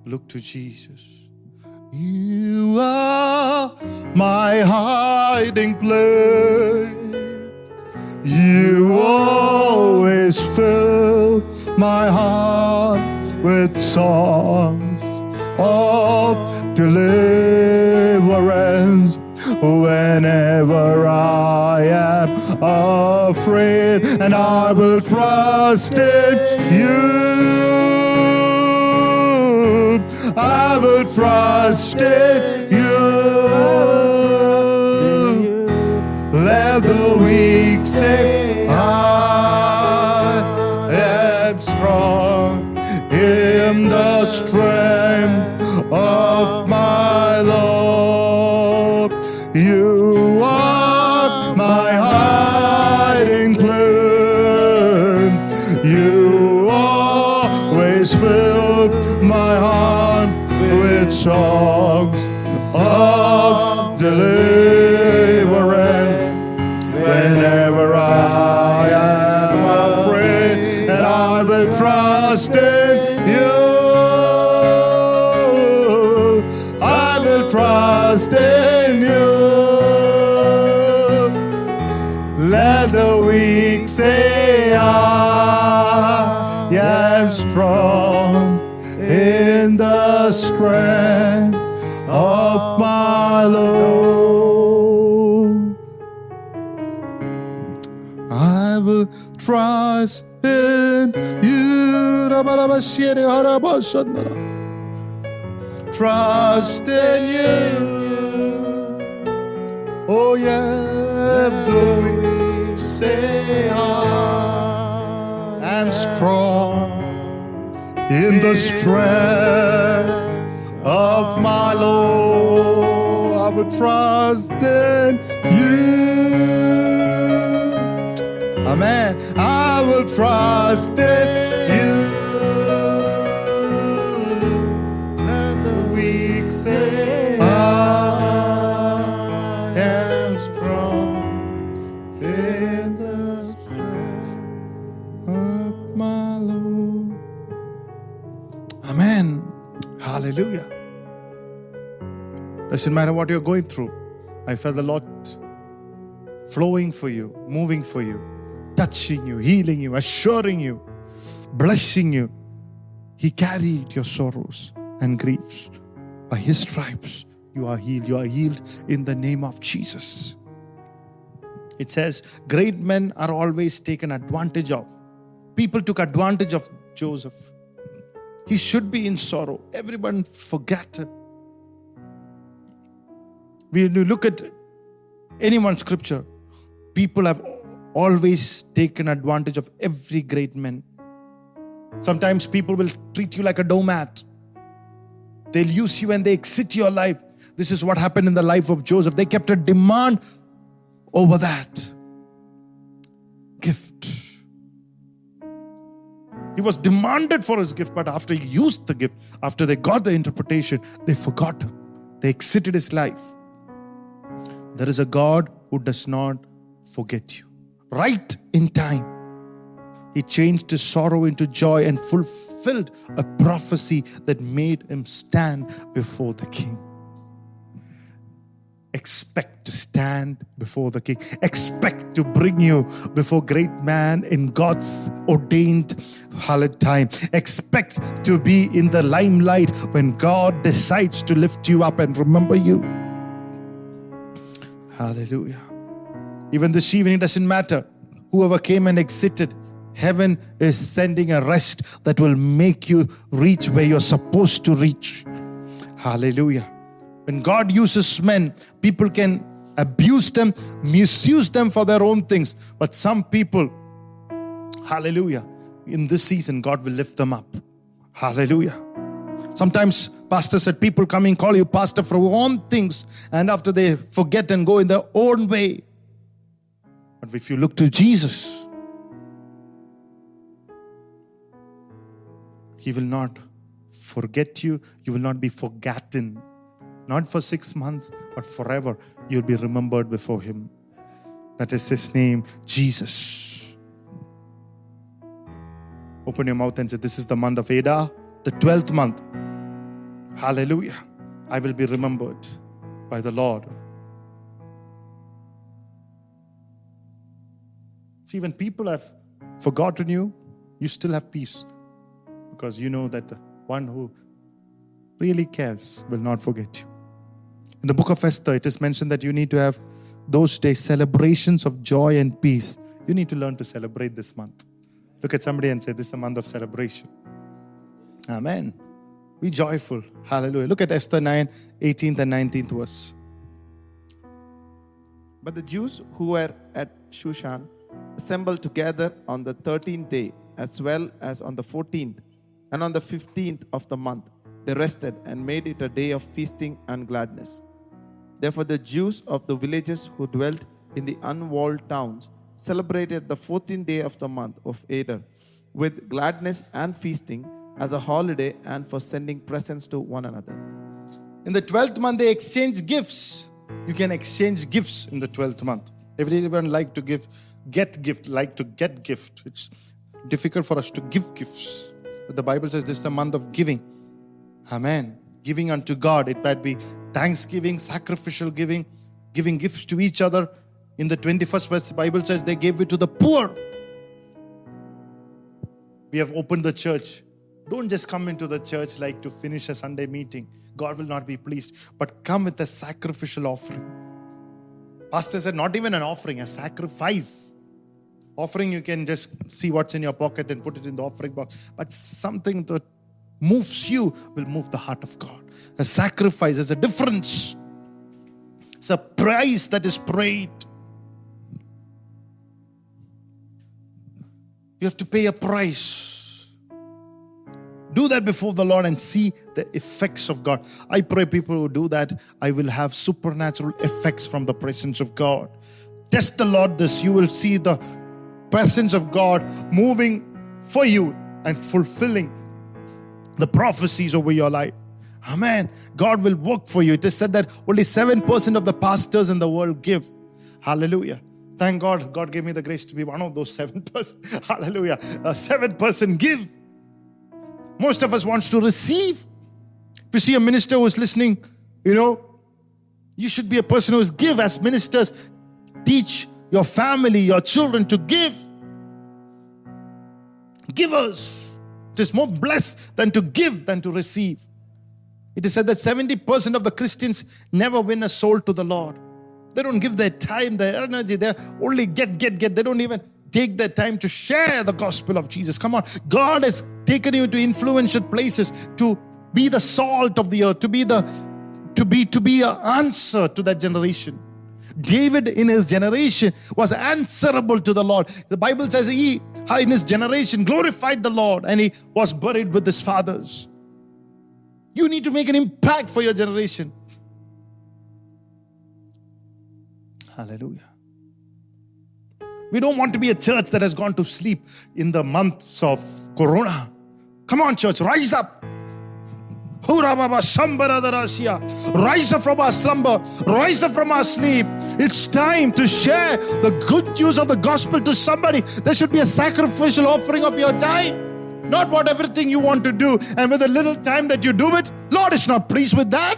look to Jesus. You are my hiding place. You always fill my heart with songs of deliverance whenever I am afraid, and I will trust in you. I will trust in you. Let the weak say, I am strong in the strength of my Lord. You are my hiding place. You always fill songs of deliverance. Whenever I am afraid, and I will trust in Trust in you. Oh, yeah, the weak say I am strong in the strength of my Lord. I will trust in you. Amen. I will trust in Hallelujah. Doesn't matter what you're going through. I felt the Lord flowing for you, moving for you, touching you, healing you, assuring you, blessing you. He carried your sorrows and griefs. By His stripes, you are healed. You are healed in the name of Jesus. It says, Great men are always taken advantage of. People took advantage of Joseph. He should be in sorrow. Everyone forget it. When you look at any one scripture, people have always taken advantage of every great man. Sometimes people will treat you like a doormat. They'll use you and they exit your life. This is what happened in the life of Joseph. They kept a demand over that He was demanded for his gift, but after he used the gift, after they got the interpretation, they forgot him. They exited his life. There is a God who does not forget you. Right in time, he changed his sorrow into joy and fulfilled a prophecy that made him stand before the king. Expect to stand before the king. Expect to bring you before great man in God's ordained hallowed time. Expect to be in the limelight when God decides to lift you up and remember you. Hallelujah. Even this evening, doesn't matter. Whoever came and exited, heaven is sending a rest that will make you reach where you're supposed to reach. Hallelujah. When God uses men, people can abuse them, misuse them for their own things. But some people, hallelujah, in this season, God will lift them up. Hallelujah. Sometimes pastor said people come and call you pastor for own things, and after they forget and go in their own way. But if you look to Jesus, He will not forget you, you will not be forgotten. Not for six months, but forever. You'll be remembered before Him. That is His name, Jesus. Open your mouth and say, This is the month of Adar, the 12th month. Hallelujah. I will be remembered by the Lord. See, when people have forgotten you, you still have peace because you know that the one who really cares will not forget you. In the book of Esther, it is mentioned that you need to have those days celebrations of joy and peace. You need to learn to celebrate this month. Look at somebody and say, This is a month of celebration. Amen. Be joyful. Hallelujah. Look at Esther 9, 18th and 19th verse. But the Jews who were at Shushan assembled together on the 13th day, as well as on the 14th, and on the 15th of the month. They rested and made it a day of feasting and gladness. Therefore, the Jews of the villages who dwelt in the unwalled towns celebrated the 14th day of the month of Adar with gladness and feasting as a holiday and for sending presents to one another. In the 12th month, they exchange gifts. You can exchange gifts in the 12th month. Everyone like to give, get gift, like to get gift. It's difficult for us to give gifts. But the Bible says this is the month of giving. Amen. Giving unto God. It might be thanksgiving, sacrificial giving, giving gifts to each other. In the 21st verse, Bible says they gave it to the poor. We have opened the church. Don't just come into the church like to finish a Sunday meeting. God will not be pleased. But come with a sacrificial offering. Pastor said, not even an offering, a sacrifice. Offering, you can just see what's in your pocket and put it in the offering box. But something that moves you will move the heart of God. A sacrifice is a difference. It's a price that is prayed. You have to pay a price. Do that before the Lord and see the effects of God. I pray people who do that, I will have supernatural effects from the presence of God. Test the Lord this, you will see the presence of God moving for you and fulfilling the prophecies over your life. Amen. God will work for you. It is said that only 7% of the pastors in the world give. Hallelujah. Thank God, God gave me the grace to be one of those 7%. Hallelujah. Uh, a 7% give. Most of us wants to receive. If you see a minister who is listening, you know, you should be a person who is give as ministers. Teach your family, your children to give. Givers. It is more blessed than to give than to receive. It is said that 70% of the Christians never win a soul to the Lord. They don't give their time, their energy. They only get, get, get. They don't even take their time to share the gospel of Jesus. Come on. God has taken you to influential places to be the salt of the earth, to be the to be to be an answer to that generation. David in his generation was answerable to the Lord. The Bible says he in his generation glorified the Lord and he was buried with his fathers. You need to make an impact for your generation. Hallelujah. We don't want to be a church that has gone to sleep in the months of Corona. Come on, church, rise up. Rise up from our slumber, rise up from our sleep. It's time to share the good news of the gospel to somebody. There should be a sacrificial offering of your time. Not what everything you want to do, and with the little time that you do it, Lord is not pleased with that.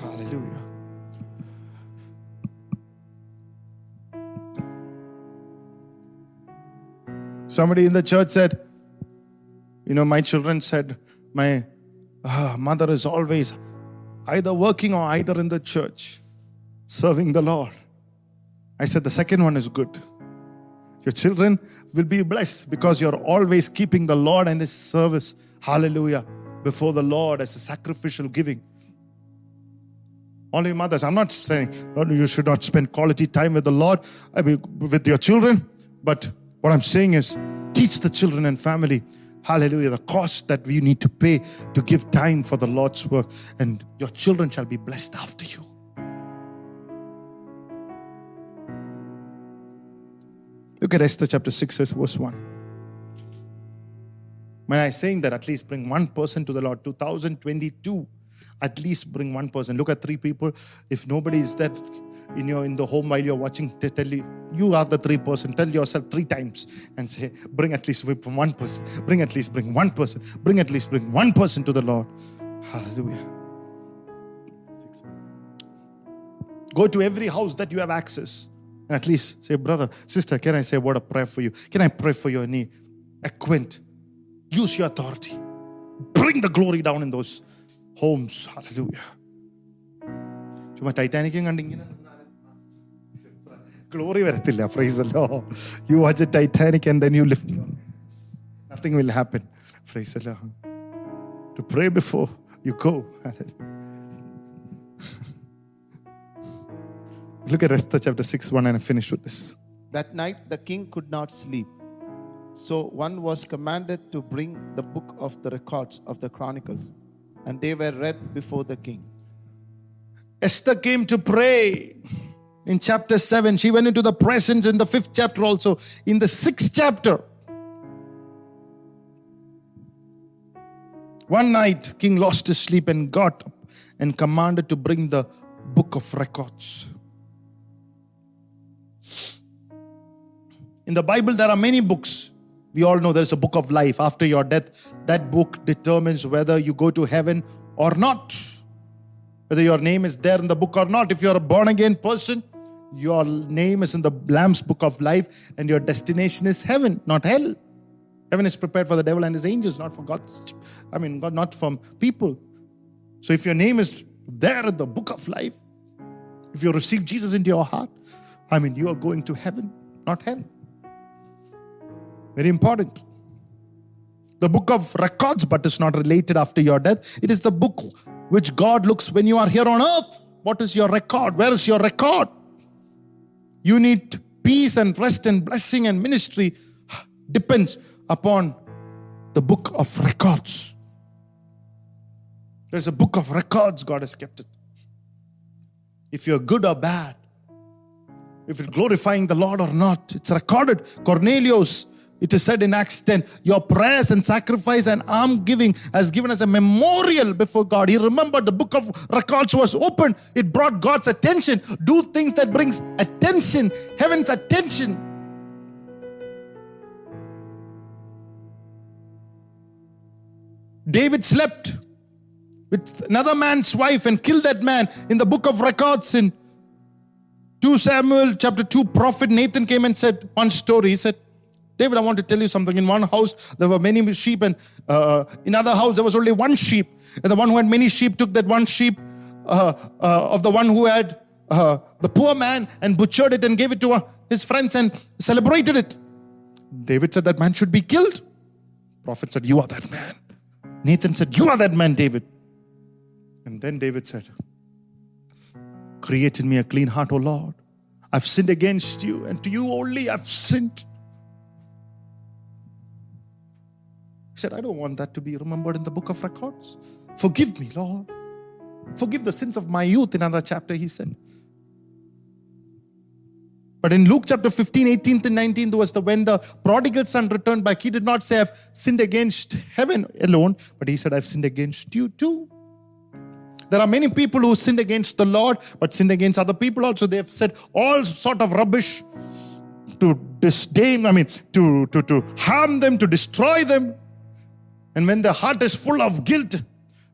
Hallelujah. Somebody in the church said, You know, my children said, My ah, mother is always either working or either in the church serving the Lord. I said, The second one is good. Your children will be blessed because you're always keeping the Lord and His service, hallelujah, before the Lord as a sacrificial giving. Only mothers, I'm not saying you should not spend quality time with the Lord, I mean, with your children, but what I'm saying is teach the children and family, hallelujah, the cost that we need to pay to give time for the Lord's work, and your children shall be blessed after you. Look at Esther chapter 6, verse 1. When I'm saying that, at least bring one person to the Lord, 2022, at least bring one person. Look at three people. If nobody is there in your in the home while you're watching, tell you you are the three person. Tell yourself three times and say, bring at least from one person. Bring at least bring one person. Bring at least bring one person to the Lord. Hallelujah. Go to every house that you have access. And at least say, brother, sister, can I say a word of prayer for you? Can I pray for your need? Acquaint. Use your authority. Bring the glory down in those homes. Hallelujah. ചുമ്മാ ടൈറ്റാനിക്കും കണ്ടിങ്ങനെ glory വരത്തില്ല fries അല്ലോ you watch a Titanic and then you lift nothing will happen fries അല്ലോ to pray before you go Look at Esther chapter 6 1 and I finish with this. That night the king could not sleep. So one was commanded to bring the book of the records of the chronicles, and they were read before the king. Esther came to pray in chapter 7. She went into the presence in the fifth chapter also. In the sixth chapter, one night, king lost his sleep and got up and commanded to bring the book of records. In the Bible, there are many books. We all know there's a book of life. After your death, that book determines whether you go to heaven or not whether your name is there in the book or not. If you're a born again person, your name is in the Lamb's book of life, and your destination is heaven, not hell. Heaven is prepared for the devil and his angels, not for God. I mean, God, not from people. So if your name is there in the book of life, if you receive Jesus into your heart, I mean, you are going to heaven, not hell. Very important. The book of records, but it's not related after your death. It is the book which God looks when you are here on earth. What is your record? Where is your record? You need peace and rest and blessing and ministry depends upon the book of records. There's a book of records, God has kept it. If you're good or bad, if you're glorifying the Lord or not, it's recorded. Cornelius, it is said in Acts 10, your prayers and sacrifice and alms giving has given us a memorial before God. He remembered the book of records was opened. It brought God's attention. Do things that brings attention, heaven's attention. David slept with another man's wife and killed that man in the book of records in 2 Samuel chapter 2 prophet Nathan came and said one story he said David, I want to tell you something. In one house, there were many sheep, and uh, in other house, there was only one sheep. And the one who had many sheep took that one sheep uh, uh, of the one who had uh, the poor man and butchered it and gave it to uh, his friends and celebrated it. David said that man should be killed. Prophet said, You are that man. Nathan said, You are that man, David. And then David said, Create in me a clean heart, O Lord. I've sinned against you, and to you only I've sinned. He said, I don't want that to be remembered in the book of records. Forgive me, Lord. Forgive the sins of my youth. In another chapter, he said. But in Luke chapter 15, 18 to 19, was the when the prodigal son returned back. He did not say, I've sinned against heaven alone, but he said, I've sinned against you too. There are many people who sinned against the Lord, but sinned against other people also. They have said all sort of rubbish to disdain, I mean, to, to, to harm them, to destroy them. And when the heart is full of guilt,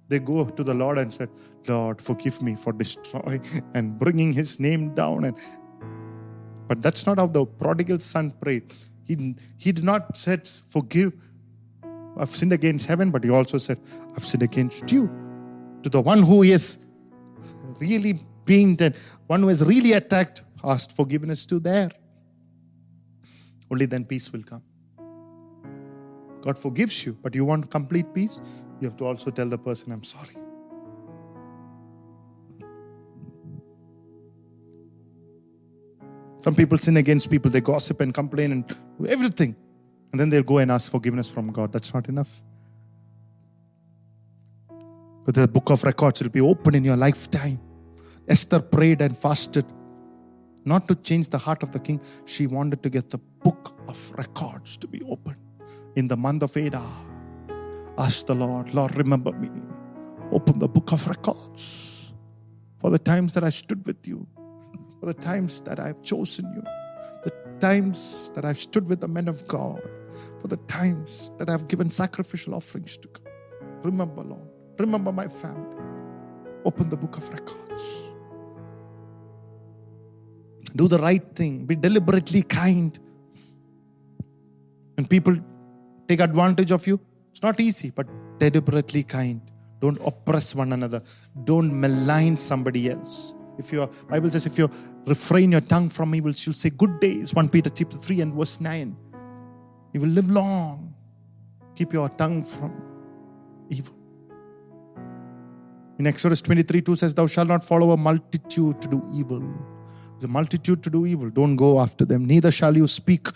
they go to the Lord and said, Lord, forgive me for destroying and bringing his name down. And but that's not how the prodigal son prayed. He, he did not said, forgive. I've sinned against heaven, but he also said, I've sinned against you. To the one who is really being dead, one who is really attacked, asked forgiveness to there. Only then peace will come. God forgives you, but you want complete peace, you have to also tell the person, I'm sorry. Some people sin against people, they gossip and complain and everything. And then they'll go and ask forgiveness from God. That's not enough. But the book of records will be open in your lifetime. Esther prayed and fasted, not to change the heart of the king. She wanted to get the book of records to be open in the month of Adar. Ask the Lord, Lord, remember me. Open the book of records for the times that I stood with you, for the times that I've chosen you, the times that I've stood with the men of God, for the times that I've given sacrificial offerings to God. Remember, Lord. Remember my family. Open the book of records. Do the right thing. Be deliberately kind. When people take advantage of you, it's not easy, but deliberately kind. Don't oppress one another. Don't malign somebody else. If your Bible says, if you refrain your tongue from evil, you'll say good days. 1 Peter chapter 3 and verse 9. You will live long. Keep your tongue from evil. In Exodus 23 2 says, Thou shalt not follow a multitude to do evil. The multitude to do evil. Don't go after them. Neither shall you speak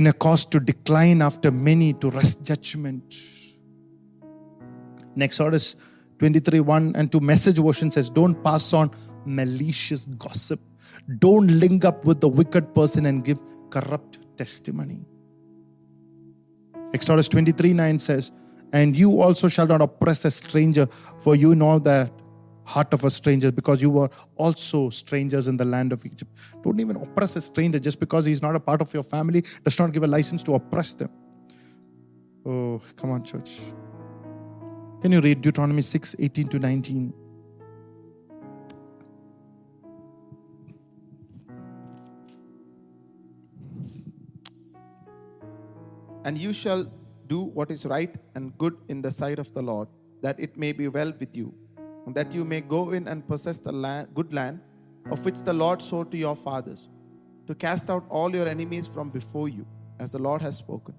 in a cause to decline after many to wrest judgment. In Exodus 23 1 and 2 message version says, Don't pass on malicious gossip. Don't link up with the wicked person and give corrupt testimony. Exodus 23 9 says, And you also shall not oppress a stranger, for you know the heart of a stranger, because you were also strangers in the land of Egypt. Don't even oppress a stranger just because he's not a part of your family, does not give a license to oppress them. Oh, come on, church. Can you read Deuteronomy 6 18 to 19? And you shall do what is right and good in the sight of the Lord, that it may be well with you, that you may go in and possess the land, good land of which the Lord swore to your fathers, to cast out all your enemies from before you, as the Lord has spoken.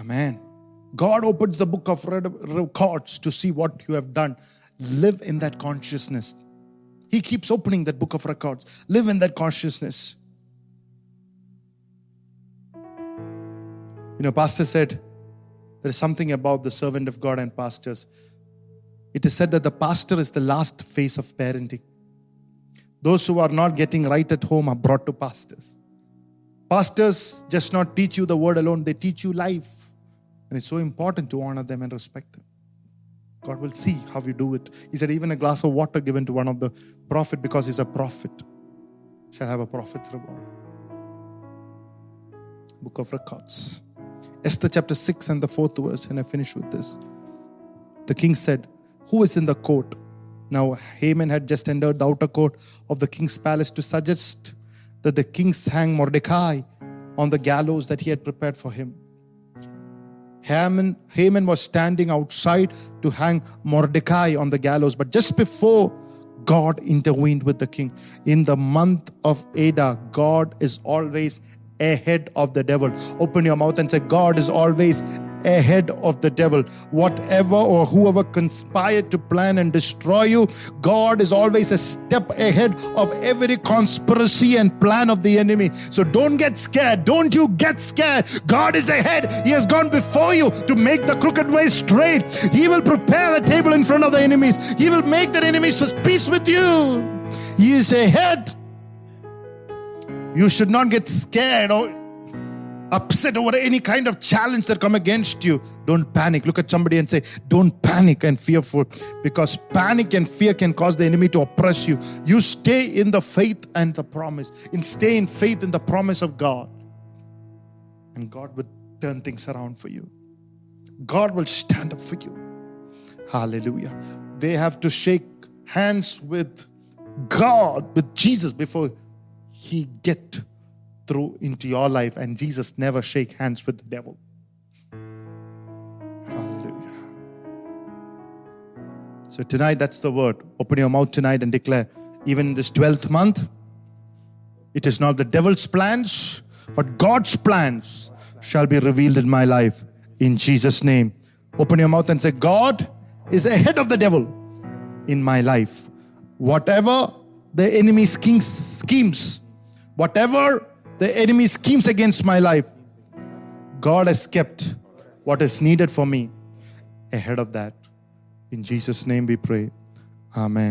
Amen. God opens the book of records to see what you have done. Live in that consciousness. He keeps opening that book of records. Live in that consciousness. You know, Pastor said there is something about the servant of God and pastors. It is said that the pastor is the last phase of parenting. Those who are not getting right at home are brought to pastors. Pastors just not teach you the word alone, they teach you life. And it's so important to honor them and respect them. God will see how you do it. He said, even a glass of water given to one of the prophet because he's a prophet shall have a prophet's reward. Book of Records. Esther chapter 6 and the fourth verse, and I finish with this. The king said, Who is in the court? Now Haman had just entered the outer court of the king's palace to suggest that the king hang Mordecai on the gallows that he had prepared for him. Haman, Haman was standing outside to hang Mordecai on the gallows, but just before God intervened with the king. In the month of Adar, God is always ahead of the devil. Open your mouth and say, God is always ahead of the devil. Whatever or whoever conspired to plan and destroy you, God is always a step ahead of every conspiracy and plan of the enemy. So don't get scared. Don't you get scared. God is ahead. He has gone before you to make the crooked way straight. He will prepare the table in front of the enemies. He will make the enemies peace with you. He is ahead. You should not get scared or upset over any kind of challenge that come against you. Don't panic. Look at somebody and say, "Don't panic and fearful," because panic and fear can cause the enemy to oppress you. You stay in the faith and the promise. And stay in faith in the promise of God, and God will turn things around for you. God will stand up for you. Hallelujah. They have to shake hands with God, with Jesus before he get through into your life and Jesus never shake hands with the devil. Hallelujah. So tonight that's the word. Open your mouth tonight and declare even in this 12th month it is not the devil's plans but God's plans shall be revealed in my life in Jesus name. Open your mouth and say God is ahead of the devil in my life. Whatever the enemy's schemes, schemes, whatever the enemy schemes against my life, God has kept what is needed for me ahead of that. In Jesus' name we pray. Amen.